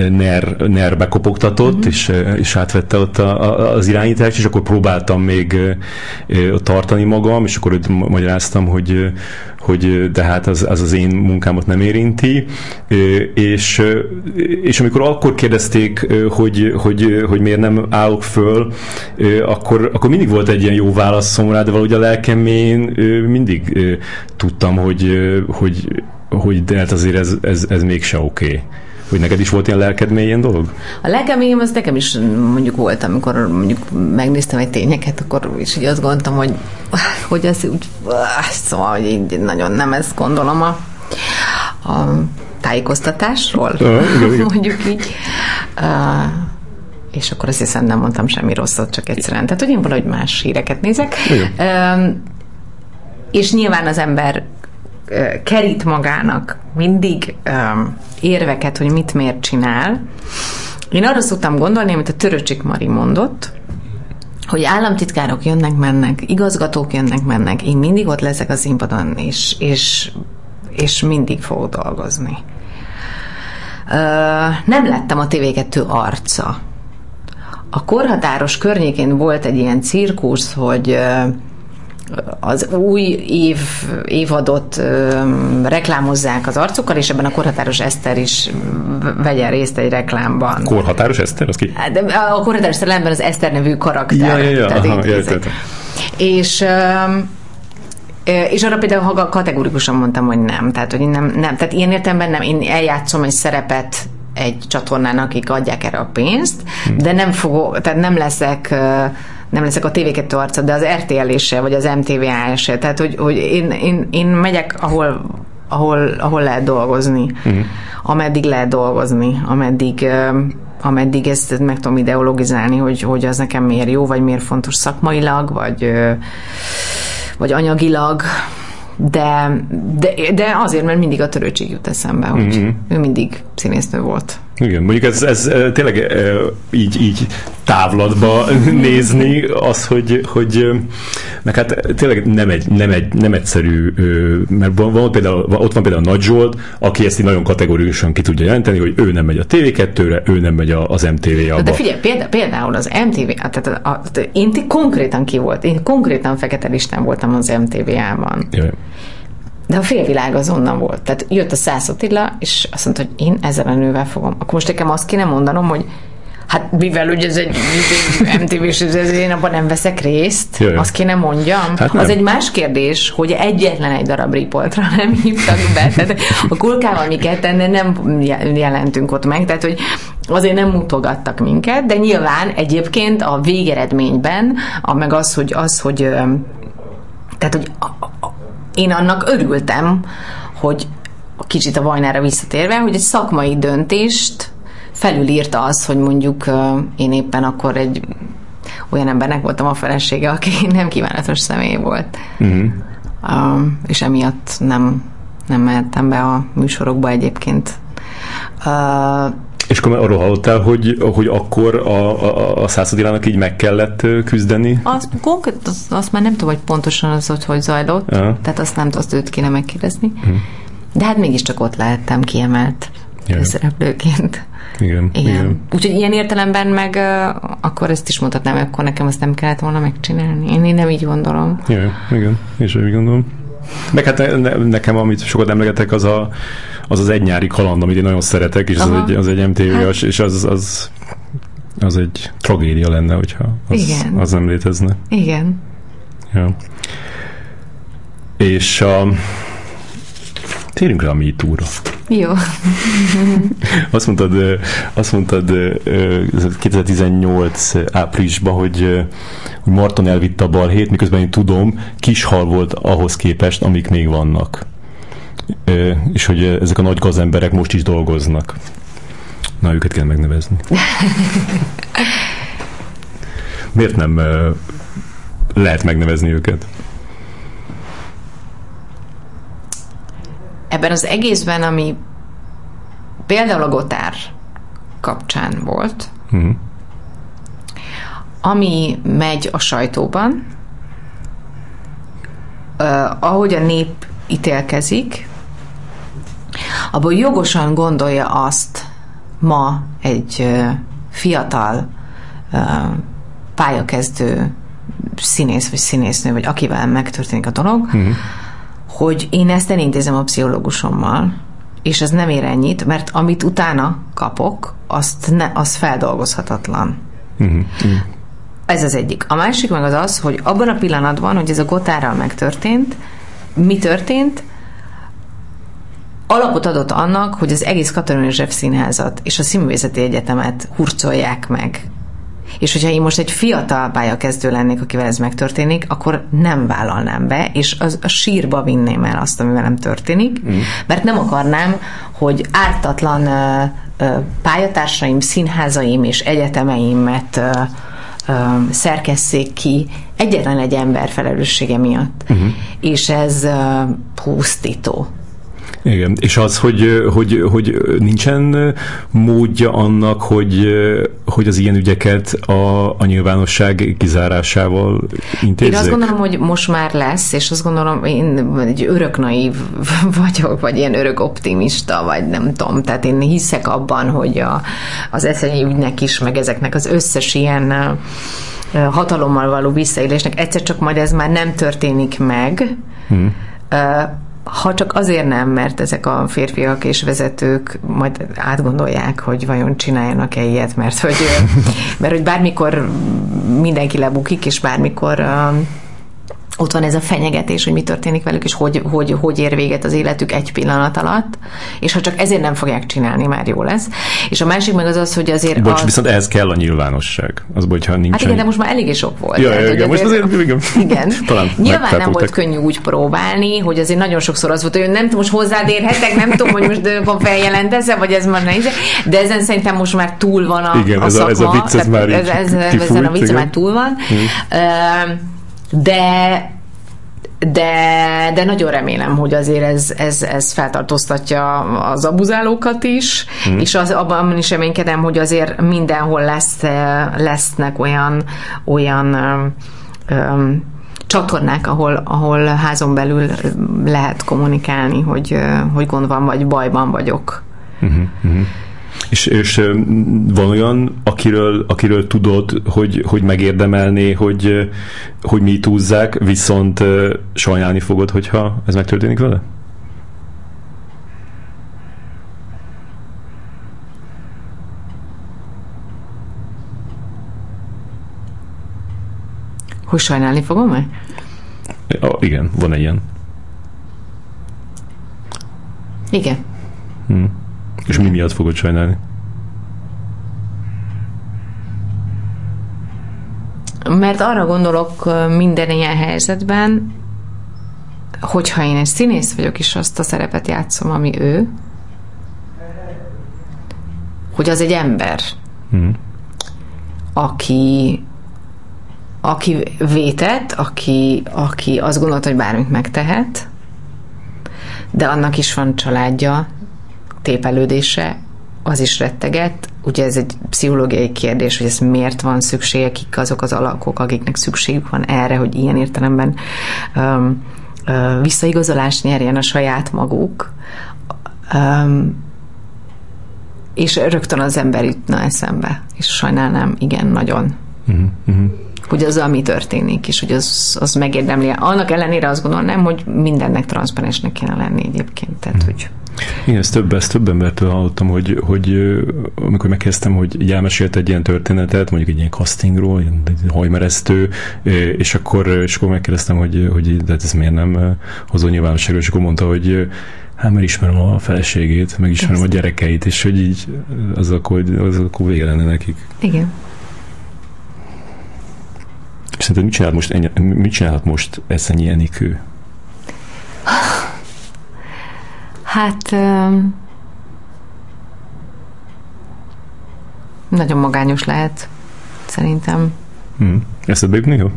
NER, NER bekopogtatott, uh-huh. és, és átvette ott a, a, az irányítást, és akkor próbáltam még tartani magam, és akkor magyaráztam, hogy, hogy de hát az, az az én munkámat nem érinti, és, és amikor akkor kérdezték, hogy, hogy, hogy miért nem állok föl, akkor, akkor mindig volt egy ilyen jó válaszom rá, de valahogy a lelkemén mindig tudtam, hogy, hogy hogy de hát azért ez, ez, ez mégse oké. Okay. Hogy neked is volt ilyen lelked mélyén dolog? A lelkem mélyén az nekem is mondjuk volt, amikor mondjuk megnéztem egy tényeket, akkor is így azt gondoltam, hogy, hogy ez úgy, szóval, hogy így nagyon nem ezt gondolom a, a tájékoztatásról, mondjuk így. Uh, és akkor azt hiszem nem mondtam semmi rosszat, csak egyszerűen. Tehát, hogy én valahogy más híreket nézek. Uh, és nyilván az ember kerít magának mindig um, érveket, hogy mit miért csinál. Én arra szoktam gondolni, amit a Töröcsik Mari mondott, hogy államtitkárok jönnek-mennek, igazgatók jönnek-mennek, én mindig ott leszek a színpadon, és, és, és mindig fogok dolgozni. Nem lettem a TV2 arca. A korhatáros környékén volt egy ilyen cirkusz, hogy az új év, évadot ö, reklámozzák az arcukkal, és ebben a korhatáros Eszter is vegyen részt egy reklámban. Korhatáros Eszter? Az ki? De a korhatáros Eszterben az Eszter nevű karakter. Ja, ja, ja, aha, És és arra például kategorikusan mondtam, hogy nem. Tehát, hogy nem, nem. Tehát ilyen értelemben nem. Én eljátszom egy szerepet egy csatornának, akik adják erre a pénzt, hmm. de nem fogok, tehát nem leszek nem leszek a TV2 arca, de az RTL se, vagy az MTV se. Tehát, hogy, hogy én, én, én megyek, ahol, ahol, ahol lehet dolgozni. Hmm. Ameddig lehet dolgozni, ameddig ameddig ezt meg tudom ideologizálni, hogy, hogy az nekem miért jó, vagy miért fontos szakmailag, vagy vagy anyagilag, de, de, de azért, mert mindig a törőcség jut eszembe, hogy mm-hmm. ő mindig színésznő volt. Igen, mondjuk ez, ez tényleg így, így távlatba nézni az, hogy, hogy meg hát tényleg nem, egy, nem, egy, nem egyszerű, mert van, van például, ott van például Nagy Zsolt, aki ezt így nagyon kategórikusan ki tudja jelenteni, hogy ő nem megy a TV2-re, ő nem megy az MTV-ába. De figyelj, például, például az MTV, tehát a, a, a, én konkrétan ki volt, én konkrétan fekete listán voltam az MTV-ában. Jaj. De a félvilág azonnal volt. Tehát jött a Szász Attila, és azt mondta, hogy én ezzel a nővel fogom. Akkor most nekem azt kéne mondanom, hogy Hát mivel ugye ez egy MTV-s, én abban nem veszek részt, Jaj. azt kéne mondjam. Hát az egy más kérdés, hogy egyetlen egy darab riportra nem hívtak be. Tehát a kulkával mi ketten nem jelentünk ott meg, tehát hogy azért nem mutogattak minket, de nyilván egyébként a végeredményben, a, meg az, hogy az, hogy tehát, hogy a, a, én annak örültem, hogy kicsit a vajnára visszatérve, hogy egy szakmai döntést felülírta az, hogy mondjuk én éppen akkor egy olyan embernek voltam a felesége, aki nem kívánatos személy volt. Uh-huh. Uh, és emiatt nem, nem mehettem be a műsorokba egyébként. Uh, és akkor arról hallottál, hogy, hogy akkor a, a, a századilának így meg kellett küzdeni? Azt, konkrét, azt, azt már nem tudom, hogy pontosan az, hogy hogy zajlott, ja. tehát azt nem azt őt kéne megkérdezni. Uh-huh. De hát mégiscsak ott lehettem kiemelt ja. szereplőként. Igen, igen. igen. Úgyhogy ilyen értelemben meg uh, akkor ezt is hogy akkor nekem azt nem kellett volna megcsinálni. Én, én nem így gondolom. Igen, igen, és úgy gondolom. Meg hát ne, nekem, amit sokat emlegetek, az a, az, az egy nyári kaland, amit én nagyon szeretek, és az egy, az egy mtv hát. és az, az, az egy tragédia lenne, hogyha az, Igen. az nem létezne. Igen. Ja. És a, térjünk rá a MeToo-ra. Jó. azt mondtad, azt mondtad 2018 áprilisban, hogy, hogy Marton elvitte a balhét, miközben én tudom, kis hal volt ahhoz képest, amik még vannak. És hogy ezek a nagy gazemberek most is dolgoznak. Na, őket kell megnevezni. Miért nem lehet megnevezni őket? ebben az egészben, ami például a Gotár kapcsán volt, uh-huh. ami megy a sajtóban, uh, ahogy a nép ítélkezik, abból jogosan gondolja azt ma egy fiatal pályakezdő színész vagy színésznő, vagy akivel megtörténik a dolog, uh-huh hogy én ezt elintézem a pszichológusommal, és ez nem ér ennyit, mert amit utána kapok, azt ne, az feldolgozhatatlan. Uh-huh. Ez az egyik. A másik meg az az, hogy abban a pillanatban, hogy ez a gotárral megtörtént, mi történt, alapot adott annak, hogy az egész Katalin József Színházat és a Színművészeti Egyetemet hurcolják meg és hogyha én most egy fiatal pályakezdő lennék, akivel ez megtörténik, akkor nem vállalnám be, és az, a sírba vinném el azt, ami velem történik, mm. mert nem akarnám, hogy ártatlan uh, uh, pályatársaim, színházaim és egyetemeimet uh, uh, szerkesszék ki egyetlen egy ember felelőssége miatt. Uh-huh. És ez uh, pusztító. Igen, és az, hogy, hogy, hogy nincsen módja annak, hogy, hogy az ilyen ügyeket a, a nyilvánosság kizárásával intézzék? Én azt gondolom, hogy most már lesz, és azt gondolom, én egy örök naív vagyok, vagy ilyen örök optimista, vagy nem tudom, tehát én hiszek abban, hogy a, az eszenyi ügynek is, meg ezeknek az összes ilyen hatalommal való visszaélésnek egyszer csak majd ez már nem történik meg, hmm ha csak azért nem, mert ezek a férfiak és vezetők majd átgondolják, hogy vajon csináljanak-e ilyet, mert hogy, mert hogy bármikor mindenki lebukik, és bármikor ott van ez a fenyegetés, hogy mi történik velük, és hogy, hogy, hogy ér véget az életük egy pillanat alatt, és ha csak ezért nem fogják csinálni, már jó lesz. És a másik meg az az, hogy azért Bocs, az... viszont ehhez kell a nyilvánosság. Az, hogyha nincs. Hát igen, de most már eléggé sok volt. Ja, ja, igen, most azért, igen. igen. Talán Nyilván nem volt könnyű úgy próbálni, hogy azért nagyon sokszor az volt, hogy nem tudom, most hozzád érhetek, nem tudom, hogy most feljelentezze, vagy ez már nehéz, de ezen szerintem most már túl van a, igen, a ez szakma. A, ez a vicc, ez már ez, ez, ez, ezen a vicc már túl van. Hmm. De de, de nagyon remélem, hogy azért ez, ez, ez feltartóztatja az abuzálókat is, mm. és az, abban is reménykedem, hogy azért mindenhol lesz, lesznek olyan, olyan um, csatornák, ahol, ahol házon belül lehet kommunikálni, hogy, hogy gond van, vagy bajban vagyok. Mm-hmm. És, és van olyan, akiről, akiről tudod, hogy, hogy megérdemelné, hogy, hogy mi túzzák, viszont sajnálni fogod, hogyha ez megtörténik vele? Hogy sajnálni fogom meg? Ja, igen, van egy ilyen. Igen. Hmm. És mi miatt fogod sajnálni? Mert arra gondolok minden ilyen helyzetben, hogyha én egy színész vagyok, és azt a szerepet játszom, ami ő, hogy az egy ember, hmm. aki aki vétett, aki, aki azt gondolta, hogy bármit megtehet, de annak is van családja, tépelődése, az is retteget. Ugye ez egy pszichológiai kérdés, hogy ez miért van szüksége, kik azok az alakok, akiknek szükségük van erre, hogy ilyen értelemben um, uh, visszaigazolást nyerjen a saját maguk. Um, és rögtön az ember jutna eszembe, és sajnálnám, igen, nagyon. Uh-huh, uh-huh hogy az, ami történik, és hogy az, az megérdemli. Annak ellenére azt gondolnám, hogy mindennek transzparensnek kéne lenni egyébként. Tehát, hogy igen, ezt több, ezt több embertől hallottam, hogy, hogy amikor megkezdtem, hogy így elmesélt egy ilyen történetet, mondjuk egy ilyen castingról, egy hajmeresztő, és akkor, és akkor megkérdeztem, hogy, hogy de hát ez miért nem hozó nyilvánosságra, és akkor mondta, hogy hát mert ismerem a feleségét, meg ismerem a gyerekeit, és hogy így az akkor, az akkor vége lenne nekik. Igen. Szerinted mit csinálhat most, mit csinálhat most Eszenyi Enikő? Hát nagyon magányos lehet, szerintem. Hmm. Eszedbe jutni, jó?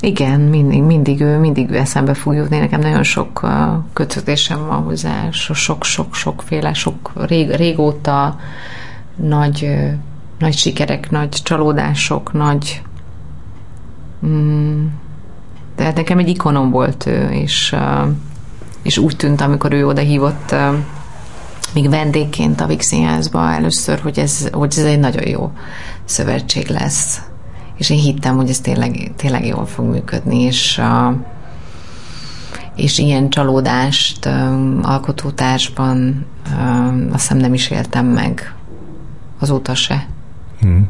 Igen, mindig, mindig ő, mindig eszembe fog jutni. Nekem nagyon sok uh, kötődésem van hozzá, sok-sok-sokféle, sok rég, régóta nagy, uh, nagy sikerek, nagy csalódások, nagy mm, tehát nekem egy ikonom volt ő, és uh, és úgy tűnt, amikor ő oda hívott még vendégként a Vixinházba először, hogy ez, hogy ez egy nagyon jó szövetség lesz. És én hittem, hogy ez tényleg, tényleg jól fog működni, és, és ilyen csalódást alkotótársban azt hiszem nem is éltem meg azóta se. Hmm.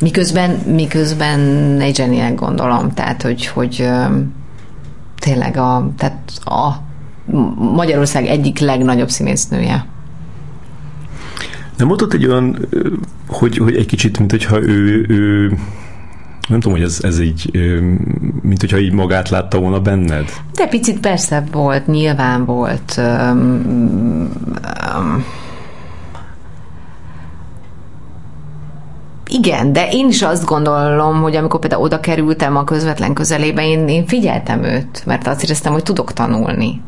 Miközben, miközben egy zseninek gondolom, tehát hogy, hogy tényleg a, tehát a Magyarország egyik legnagyobb színésznője. Nem mondott egy olyan, hogy, hogy egy kicsit, mint hogyha ő, ő nem tudom, hogy ez, ez így, mint hogyha így magát látta volna benned? De picit persze volt, nyilván volt. Um, um, Igen, de én is azt gondolom, hogy amikor például oda kerültem a közvetlen közelébe, én, én figyeltem őt, mert azt éreztem, hogy tudok tanulni.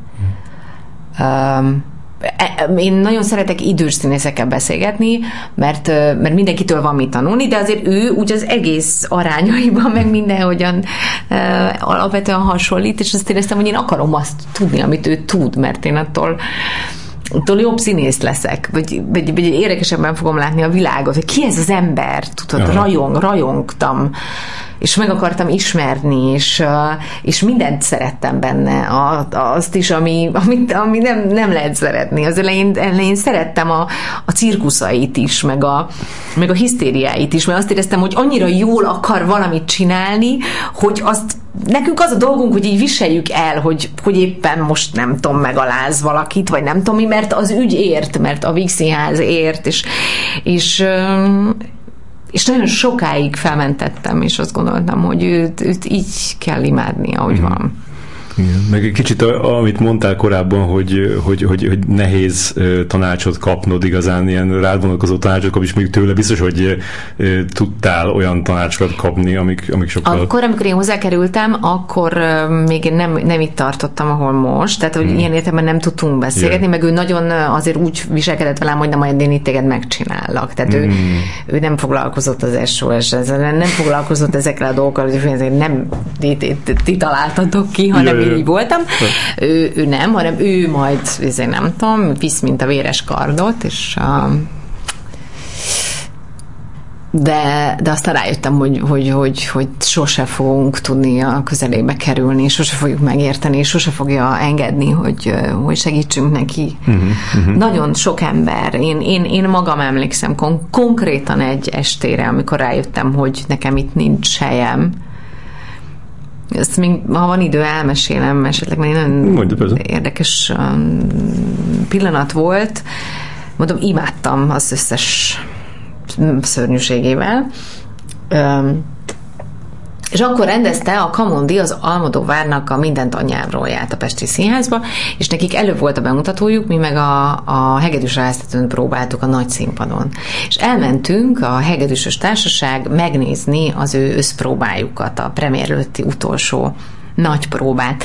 Um, én nagyon szeretek idős színészekkel beszélgetni, mert, mert mindenkitől van mit tanulni, de azért ő úgy az egész arányaiban, meg mindenhogyan alapvetően hasonlít, és azt éreztem, hogy én akarom azt tudni, amit ő tud, mert én attól attól jobb színész leszek, vagy, vagy, vagy érdekesebben fogom látni a világot, hogy ki ez az ember, tudod, Aha. rajong, rajongtam és meg akartam ismerni, és, és mindent szerettem benne, azt is, ami, amit, ami nem, nem lehet szeretni. Az elején, elején szerettem a, a cirkuszait is, meg a, meg a hisztériáit is, mert azt éreztem, hogy annyira jól akar valamit csinálni, hogy azt nekünk az a dolgunk, hogy így viseljük el, hogy, hogy éppen most nem tudom, megaláz valakit, vagy nem tudom mi, mert az ügy ért, mert a Vígszínház ért, és, és és nagyon sokáig felmentettem, és azt gondoltam, hogy őt, őt így kell imádni, ahogy mm. van. Igen. Meg egy kicsit, amit mondtál korábban, hogy, hogy, hogy, hogy nehéz tanácsot kapnod igazán, ilyen rád vonatkozó tanácsot kapni, és még tőle biztos, hogy tudtál olyan tanácsokat kapni, amik, amik sokkal... Akkor, amikor én hozzákerültem, akkor még nem, nem itt tartottam, ahol most, tehát hogy hmm. ilyen értelemben nem tudtunk beszélgetni, yeah. meg ő nagyon azért úgy viselkedett velem, hogy nem majd én itt téged megcsinállak. Tehát hmm. ő, ő nem foglalkozott az sos ezzel, nem foglalkozott ezekkel a dolgokkal, hogy nem ti, ti, ti találtatok ki, hanem yeah így voltam. Ő, ő nem, hanem ő majd, ezért nem tudom, visz, mint a véres kardot, és a, de, de aztán rájöttem, hogy, hogy, hogy, hogy sose fogunk tudni a közelébe kerülni, sose fogjuk megérteni, sose fogja engedni, hogy, hogy segítsünk neki. Uh-huh, uh-huh. Nagyon sok ember, én, én, én magam emlékszem kon- konkrétan egy estére, amikor rájöttem, hogy nekem itt nincs helyem, ezt még, ha van idő, elmesélem, esetleg mert nagyon Mondja, érdekes um, pillanat volt. Mondom, imádtam az összes szörnyűségével. Um, és akkor rendezte a Kamondi az Almodóvárnak a Mindent anyjáról járt a Pesti Színházba, és nekik előbb volt a bemutatójuk, mi meg a, a Hegedűs Rásztetőn próbáltuk a nagy színpadon. És elmentünk a Hegedűsös Társaság megnézni az ő összpróbájukat, a premier előtti utolsó nagy próbát.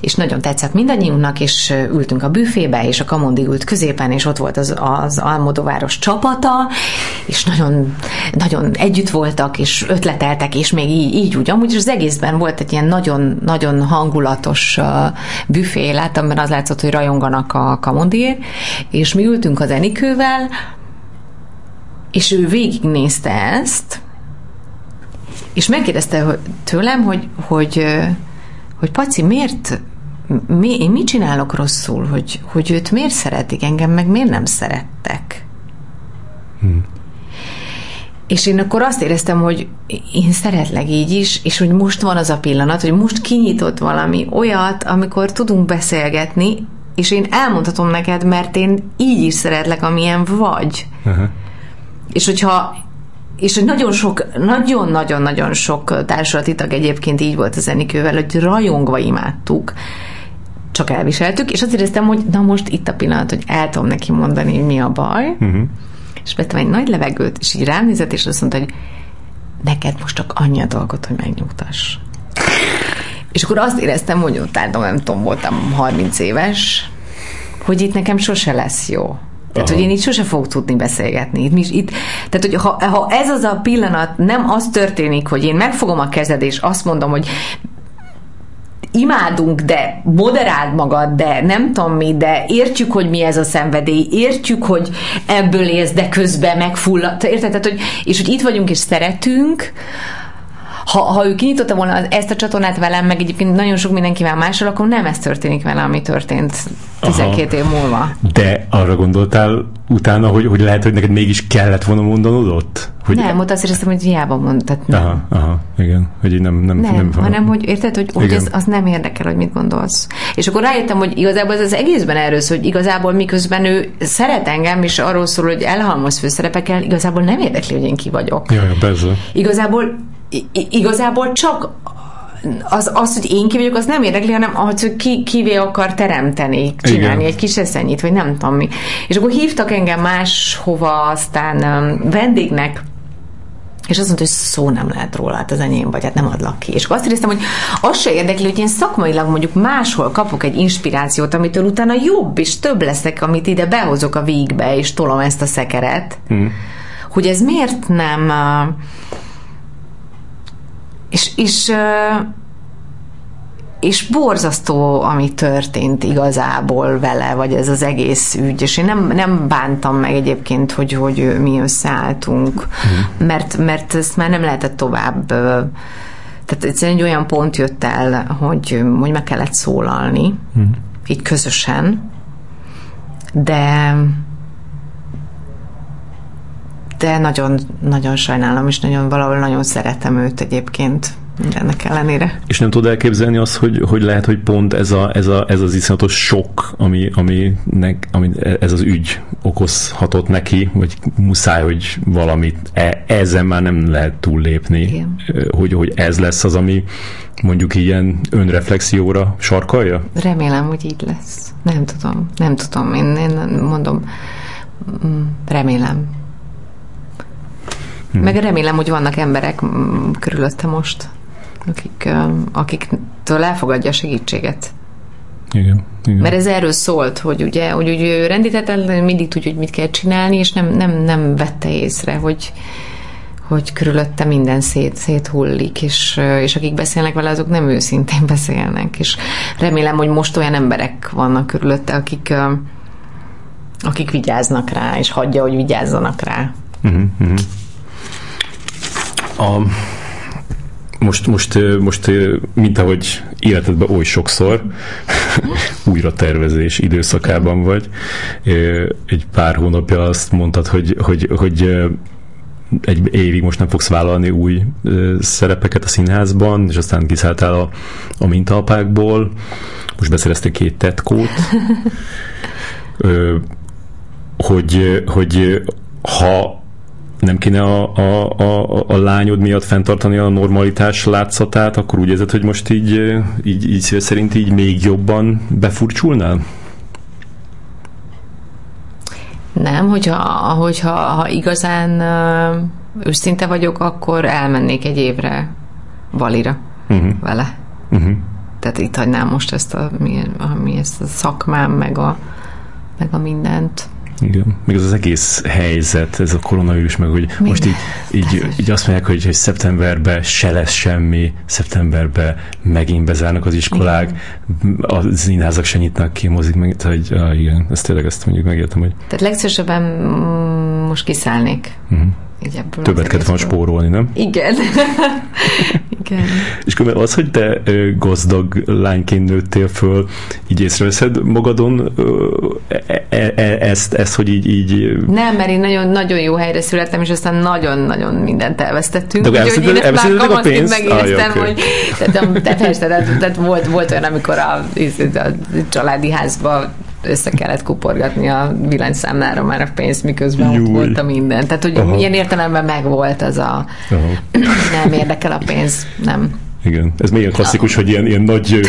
És nagyon tetszett mindannyiunknak, és ültünk a büfébe, és a Kamondi ült középen, és ott volt az, az Almodováros csapata, és nagyon, nagyon együtt voltak, és ötleteltek, és még így, így úgy. Amúgy az egészben volt egy ilyen nagyon, nagyon hangulatos büfé, láttam, mert az látszott, hogy rajonganak a Kamondiért, és mi ültünk az Enikővel, és ő végignézte ezt, és megkérdezte tőlem, hogy, hogy hogy Paci, miért, mi, én mit csinálok rosszul, hogy, hogy őt miért szeretik, engem meg miért nem szerettek? Hmm. És én akkor azt éreztem, hogy én szeretlek így is, és hogy most van az a pillanat, hogy most kinyitott valami olyat, amikor tudunk beszélgetni, és én elmondhatom neked, mert én így is szeretlek, amilyen vagy. Uh-huh. És hogyha és hogy nagyon sok, nagyon-nagyon-nagyon sok társulati tag egyébként így volt a zenikővel, hogy rajongva imádtuk, csak elviseltük, és azt éreztem, hogy na most itt a pillanat, hogy el tudom neki mondani, hogy mi a baj, uh-huh. és vettem egy nagy levegőt, és így rám nézett, és azt mondta, hogy neked most csak annyi a dolgot, hogy megnyugtass. És akkor azt éreztem, hogy ott álltam, nem tudom, voltam 30 éves, hogy itt nekem sose lesz jó. Tehát, Aha. hogy én itt sose fogok tudni beszélgetni. Itt, itt, tehát, hogy ha, ha ez az a pillanat nem az történik, hogy én megfogom a kezed, és azt mondom, hogy imádunk, de moderáld magad, de nem tudom mi, de értjük, hogy mi ez a szenvedély, értjük, hogy ebből élsz, de közben megfullad. Érted? Tehát, hogy, és hogy itt vagyunk és szeretünk, ha, ha ő kinyitotta volna ezt a csatornát velem, meg egyébként nagyon sok mindenkivel mással, akkor nem ez történik vele, ami történt 12 Aha. év múlva. De arra gondoltál utána, hogy, hogy lehet, hogy neked mégis kellett volna mondanod ott? Hogy nem, ott azt éreztem, hogy hiába mondtad. Aha, aha, igen. Hogy így nem, nem, nem, nem hanem, hogy érted, hogy, hogy ez, az nem érdekel, hogy mit gondolsz. És akkor rájöttem, hogy igazából ez az egészben erről szól, hogy igazából miközben ő szeret engem, és arról szól, hogy elhalmoz főszerepekkel, igazából nem érdekli, hogy én ki vagyok. Jaj, persze. Igazából igazából csak az, az, hogy én ki vagyok, az nem érdekli, hanem az, hogy ki, kivé akar teremteni, csinálni Igen. egy kis eszenyit, vagy nem tudom mi. És akkor hívtak engem máshova, aztán um, vendégnek, és azt mondta, hogy szó nem lehet róla, hát az enyém vagy, hát nem adlak ki. És akkor azt éreztem, hogy az se érdekli, hogy én szakmailag mondjuk máshol kapok egy inspirációt, amitől utána jobb és több leszek, amit ide behozok a végbe, és tolom ezt a szekeret. Hmm. Hogy ez miért nem... Uh, és, és és borzasztó, ami történt igazából vele, vagy ez az egész ügy, és én nem, nem bántam meg egyébként, hogy, hogy mi összeálltunk, mm. mert, mert ezt már nem lehetett tovább tehát egyszerűen egy olyan pont jött el, hogy, hogy meg kellett szólalni, mm. így közösen, de de nagyon, nagyon sajnálom, és nagyon valahol nagyon szeretem őt egyébként mindennek ellenére. És nem tudod elképzelni azt, hogy, hogy lehet, hogy pont ez, a, ez, a, ez az iszonyatos sok, ami, ami, nek, ami ez az ügy okozhatott neki, vagy muszáj, hogy valamit e, ezen már nem lehet túllépni, hogy, hogy ez lesz az, ami mondjuk ilyen önreflexióra sarkalja? Remélem, hogy így lesz. Nem tudom, nem tudom. Én, én mondom, mm, remélem. Hmm. Meg remélem, hogy vannak emberek mm, körülötte most, akik, akiktől elfogadja a segítséget. Igen, igen. Mert ez erről szólt, hogy ugye, hogy ugye rendítetlen mindig tudja, hogy mit kell csinálni, és nem, nem, nem vette észre, hogy, hogy körülötte minden szét, szét hullik, és, és akik beszélnek vele, azok nem őszintén beszélnek, és remélem, hogy most olyan emberek vannak körülötte, akik, akik vigyáznak rá, és hagyja, hogy vigyázzanak rá. Uh-huh, uh-huh. A, most, most, most, mint ahogy életedben oly sokszor újra tervezés időszakában vagy. Egy pár hónapja azt mondtad, hogy, hogy, hogy egy évig most nem fogsz vállalni új szerepeket a színházban, és aztán kiszálltál a, a mintapákból. Most beszereztél két tetkót. hogy, hogy ha nem kéne a, a, a, a lányod miatt fenntartani a normalitás látszatát, akkor úgy érzed, hogy most így, így, így szerint így még jobban befurcsulnál? Nem, hogyha, hogyha ha igazán őszinte vagyok, akkor elmennék egy évre Valira uh-huh. vele. Uh-huh. Tehát itt hagynám most ezt a, mi, a, mi ezt a szakmám, meg a, meg a mindent. Igen. Még az az egész helyzet, ez a koronavírus, meg hogy Minden. most így, így, így azt mondják, hogy, hogy szeptemberben se lesz semmi, szeptemberben megint bezárnak az iskolák, igen. a színházak se nyitnak ki, mozik meg, tehát hogy, ah, igen, ezt tényleg ezt mondjuk megértem, hogy... Tehát legszívesebben most kiszállnék. Uh-huh. Így Többet kellett volna spórolni, nem? Igen. Igen. És akkor az, hogy te gazdag lányként nőttél föl, így észreveszed magadon e, e, e, ezt, ezt, hogy így, így... Nem, mert én nagyon, nagyon jó helyre születtem, és aztán nagyon-nagyon mindent elvesztettünk. De én ezt már a pénzt? megéreztem, ah, okay. hogy tehát, te persze, tehát, tehát volt, volt olyan, amikor a, a családi házba össze kellett kuporgatni a villanyszámlára már a pénzt, miközben Júj. ott volt a minden. Tehát, hogy Aha. ilyen értelemben megvolt az a Aha. nem érdekel a pénz, nem. Igen, ez még ilyen klasszikus, hogy ilyen, ilyen nagy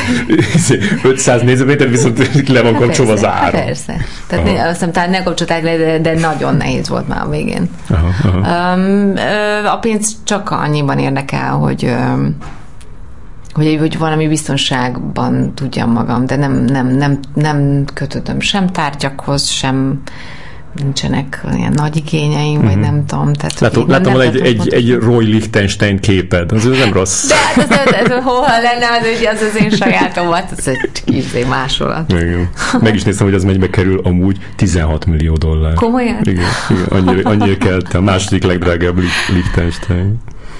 500 négyzetméter, viszont le van kapcsolva az ára. Persze. Tehát Aha. azt hiszem, talán ne kapcsolták le, de, de nagyon nehéz volt már a végén. Aha, aha. Um, a pénz csak annyiban érdekel, hogy um, hogy, hogy valami biztonságban tudjam magam, de nem, nem, nem, nem kötöttem sem tárgyakhoz, sem nincsenek ilyen nagy igényeim, uh-huh. vagy mhm. nem tudom. Tehát, Látom, látom van egy, egy, egy Roy Lichtenstein képed, az nem rossz. De hát ez, ez, ez, ez hol lenne, az, az az én sajátom, hát ez egy kis másolat. Igen. Meg is néztem, hogy az megybe kerül amúgy 16 millió dollár. Komolyan? Igen, igen annyira, annyira kelt a második legdrágább Lichtenstein.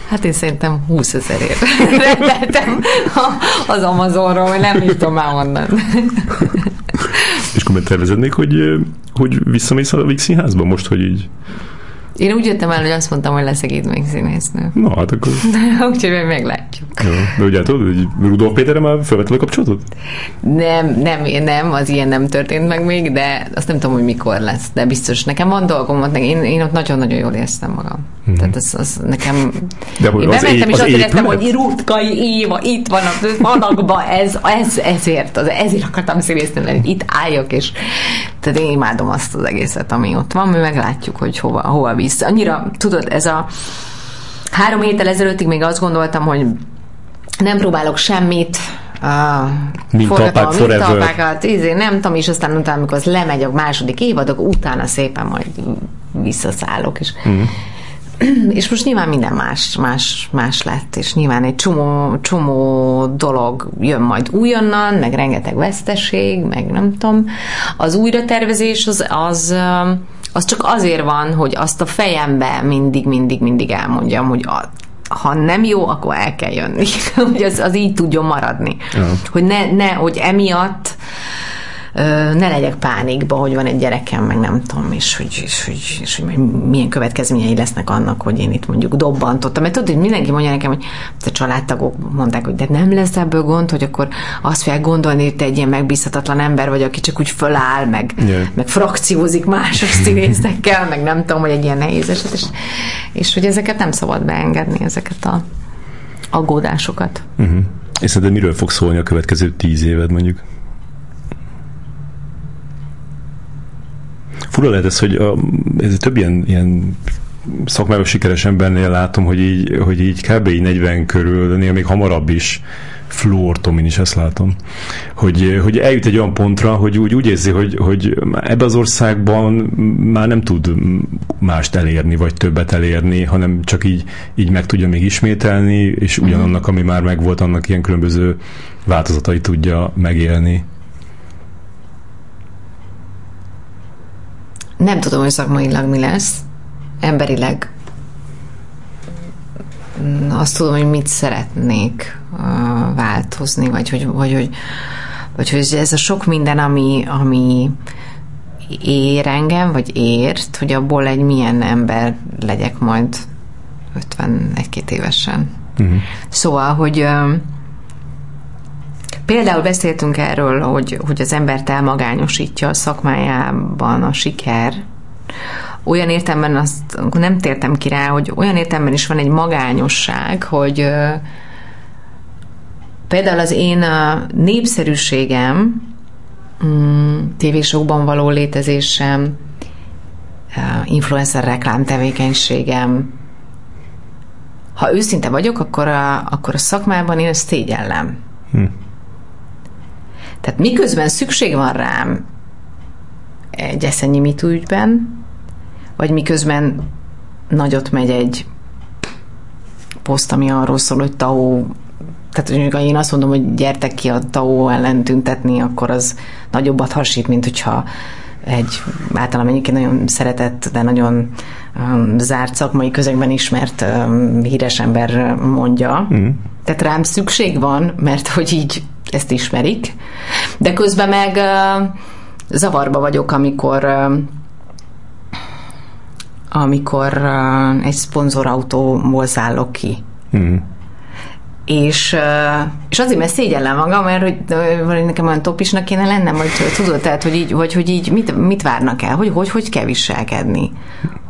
Hát én szerintem 20 ezerért rendeltem az Amazonról, hogy nem tudom már onnan. És akkor tervezed még, hogy, hogy visszamész a Vix Színházba most, hogy így én úgy jöttem el, hogy azt mondtam, hogy leszek itt még színésznő. Na, hát akkor... Úgyhogy meg meglátjuk. Jó. De ugye tudod, hogy Rudolf Péterre már felvetted a kapcsolatot? Nem, nem, nem, az ilyen nem történt meg még, de azt nem tudom, hogy mikor lesz, de biztos. Nekem van dolgom ott, én, én ott nagyon-nagyon jól érztem magam. Mm-hmm. Tehát az, az nekem... De én bementem, és azt éreztem, hogy Rutkai Éva, itt van a vanakba, ez, ez, ezért, az, ezért akartam színésznő lenni, itt álljak, és tehát én imádom azt az egészet, ami ott van, mi meglátjuk, hogy hova, hova visz. Annyira, tudod, ez a három héttel ezelőttig még azt gondoltam, hogy nem próbálok semmit, Uh, mintapák forever. Mintapákat, izé, nem tudom, és aztán utána, amikor az lemegy a második évadok, utána szépen majd visszaszállok. És, mm. és most nyilván minden más, más, más lett, és nyilván egy csomó, csomó dolog jön majd újonnan, meg rengeteg veszteség, meg nem tudom. Az újratervezés az, az, az csak azért van, hogy azt a fejembe mindig, mindig, mindig elmondjam, hogy a, ha nem jó, akkor el kell jönni. hogy az, az így tudjon maradni. Ja. Hogy ne, ne, hogy emiatt ne legyek pánikba, hogy van egy gyerekem, meg nem tudom, és hogy, és, hogy, és hogy milyen következményei lesznek annak, hogy én itt mondjuk dobbantottam. Mert tudod, hogy mindenki mondja nekem, hogy a családtagok mondták, hogy de nem lesz ebből gond, hogy akkor azt fogják gondolni, hogy te egy ilyen megbízhatatlan ember vagy, aki csak úgy föláll, meg, yeah. meg frakciózik másos színészekkel, meg nem tudom, hogy egy ilyen nehéz eset, és, és hogy ezeket nem szabad beengedni, ezeket a aggódásokat. Uh-huh. És de miről fog szólni a következő tíz éved mondjuk? Fura lehet ez, hogy a, ez több ilyen, ilyen szakmában sikeres embernél látom, hogy így, hogy így kb. 40 körül, de néha még hamarabb is fluortomin is ezt látom, hogy, hogy eljut egy olyan pontra, hogy úgy, úgy érzi, hogy, hogy ebbe az országban már nem tud mást elérni, vagy többet elérni, hanem csak így, így meg tudja még ismételni, és ugyanannak, ami már megvolt, annak ilyen különböző változatai tudja megélni. Nem tudom, hogy szakmailag mi lesz. Emberileg azt tudom, hogy mit szeretnék uh, változni, vagy hogy, vagy, hogy, vagy hogy ez a sok minden, ami, ami ér engem, vagy ért, hogy abból egy milyen ember legyek majd 51-2 évesen. Uh-huh. Szóval, hogy uh, Például beszéltünk erről, hogy, hogy az embert elmagányosítja a szakmájában a siker, olyan értelemben azt nem tértem ki rá, hogy olyan értelemben is van egy magányosság, hogy például az én a népszerűségem, mm, tévésokban való létezésem, influencer reklám tevékenységem, ha őszinte vagyok, akkor a, akkor a szakmában én ezt szégyellem. Hm. Tehát miközben szükség van rám egy eszenyi mitú ügyben, vagy miközben nagyot megy egy poszt, ami arról szól, hogy TAO tehát mondjuk, ha én azt mondom, hogy gyertek ki a TAO ellen tüntetni, akkor az nagyobbat hasít, mint hogyha egy általában egyébként nagyon szeretett, de nagyon um, zárt szakmai közegben ismert um, híres ember mondja. Mm. Tehát rám szükség van, mert hogy így ezt ismerik, de közben meg zavarba vagyok, amikor amikor egy szponzorautóból szállok ki. Mm. És, és azért, mert szégyellem magam, mert hogy, hogy nekem olyan topisnak kéne lennem, hogy tudod, tehát, hogy így, hogy, hogy így mit, mit várnak el, hogy, hogy hogy kell viselkedni,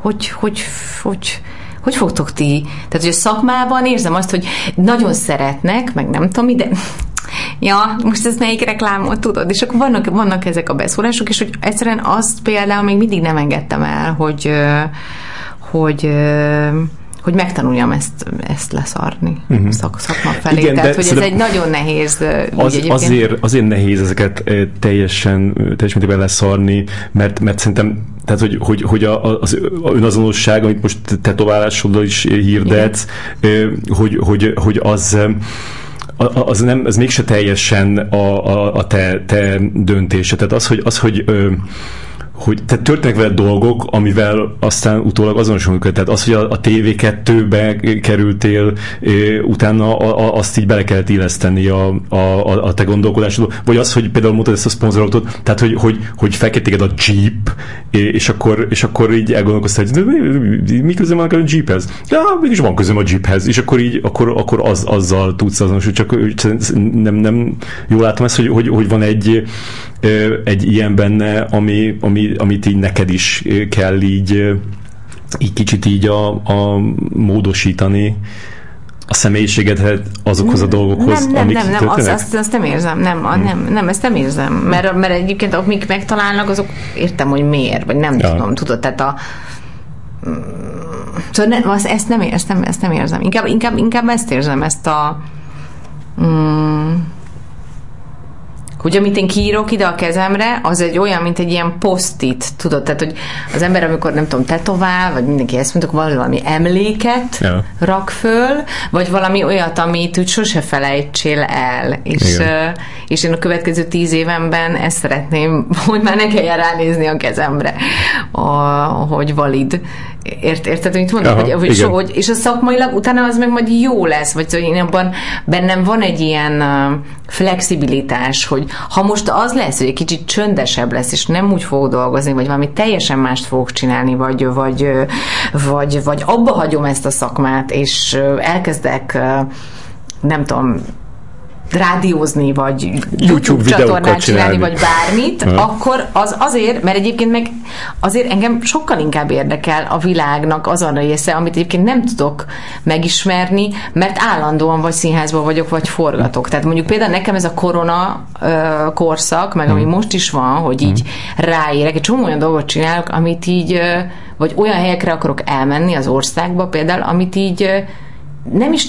hogy, hogy, hogy, hogy fogtok ti, tehát hogy a szakmában érzem azt, hogy nagyon szeretnek, meg nem tudom, de ja, most ez melyik reklámot tudod, és akkor vannak, vannak ezek a beszólások, és hogy egyszerűen azt például még mindig nem engedtem el, hogy hogy hogy megtanuljam ezt, ezt leszarni uh-huh. szak, szakma felé. Igen, Tehát, hogy ez egy nagyon nehéz az, azért, azért nehéz ezeket teljesen, teljesen leszarni, mert, mert szerintem tehát, hogy, hogy, hogy a, az önazonosság, amit most tetoválásoddal is hirdetsz, hogy, hogy, hogy az az, nem, az mégse teljesen a, a, a te, te döntése. Tehát az, hogy, az, hogy hogy tehát történnek vele dolgok, amivel aztán utólag azonosulunk. Tehát az, hogy a, a TV2-be kerültél, é, utána a, a, azt így bele kellett illeszteni a, a, a te gondolkodásod, vagy az, hogy például mondtad ezt a szponzorautót, tehát hogy, hogy, hogy feketéged a Jeep, és akkor, és akkor így elgondolkoztál, hogy mi, mi közöm van a Jeephez? Ja, mégis van közöm a Jeephez, és akkor így, akkor, akkor az, azzal tudsz azonosulni, csak nem, nem jól látom ezt, hogy, hogy, hogy van egy, egy ilyen benne, ami, ami, amit így neked is kell így, így kicsit így a, a módosítani a személyiségedet azokhoz a dolgokhoz, nem, nem, amik nem, nem, azt, azt, azt, nem érzem, nem, hmm. nem, nem, ezt nem érzem, mert, mert egyébként amik megtalálnak, azok értem, hogy miért, vagy nem ja. tudom, tudod, tehát a Szóval ne, azt, ezt, nem, ezt, nem, ezt nem érzem. Inkább, inkább, inkább ezt érzem, ezt a mm, hogy amit én kiírok ide a kezemre, az egy olyan, mint egy ilyen posztit, tudod? Tehát, hogy az ember, amikor nem tudom, tetovál, vagy mindenki ezt mondjuk, valami emléket ja. rak föl, vagy valami olyat, amit úgy sose felejtsél el. És, uh, és én a következő tíz évenben ezt szeretném, hogy már ne kelljen ránézni a kezemre, a, hogy valid. Ért, érted, mit mondok? Aha, hogy, so, hogy, és a szakmailag utána az meg majd jó lesz, vagy szóval én abban bennem van egy ilyen uh, flexibilitás, hogy ha most az lesz, hogy egy kicsit csöndesebb lesz, és nem úgy fog dolgozni, vagy valami teljesen mást fogok csinálni, vagy, vagy, vagy, vagy abba hagyom ezt a szakmát, és elkezdek nem tudom, rádiózni, vagy YouTube, YouTube csatornát csinálni, vagy bármit, ha. akkor az azért, mert egyébként meg azért engem sokkal inkább érdekel a világnak az a része, amit egyébként nem tudok megismerni, mert állandóan vagy színházban vagyok, vagy forgatok. Tehát mondjuk például nekem ez a korona ö, korszak, meg ami hmm. most is van, hogy így hmm. ráérek, egy csomó olyan dolgot csinálok, amit így, ö, vagy olyan helyekre akarok elmenni az országba például, amit így ö, nem is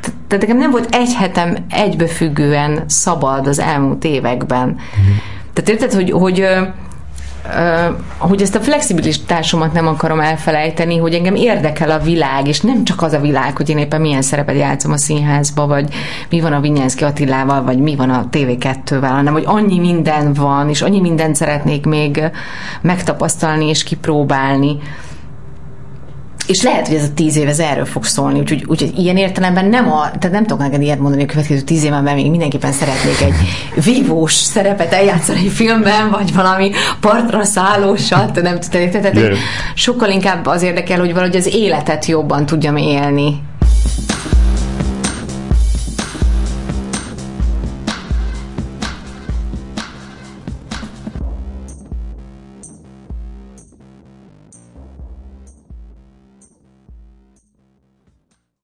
tehát nekem nem volt egy hetem egybefüggően szabad az elmúlt években. Uh-huh. Tehát érted, hogy, hogy hogy ezt a flexibilitásomat nem akarom elfelejteni, hogy engem érdekel a világ, és nem csak az a világ, hogy én éppen milyen szerepet játszom a színházba, vagy mi van a Vinyánszki Attilával, vagy mi van a TV2-vel, hanem hogy annyi minden van, és annyi mindent szeretnék még megtapasztalni és kipróbálni és lehet, hogy ez a tíz év ez erről fog szólni, úgyhogy, úgyhogy ilyen értelemben nem a, tehát nem tudok neked ilyet mondani, hogy a következő tíz évben még mindenképpen szeretnék egy vívós szerepet eljátszani egy filmben, vagy valami partra szállósat, nem tudom, tehát yeah. sokkal inkább az érdekel, hogy valahogy az életet jobban tudjam élni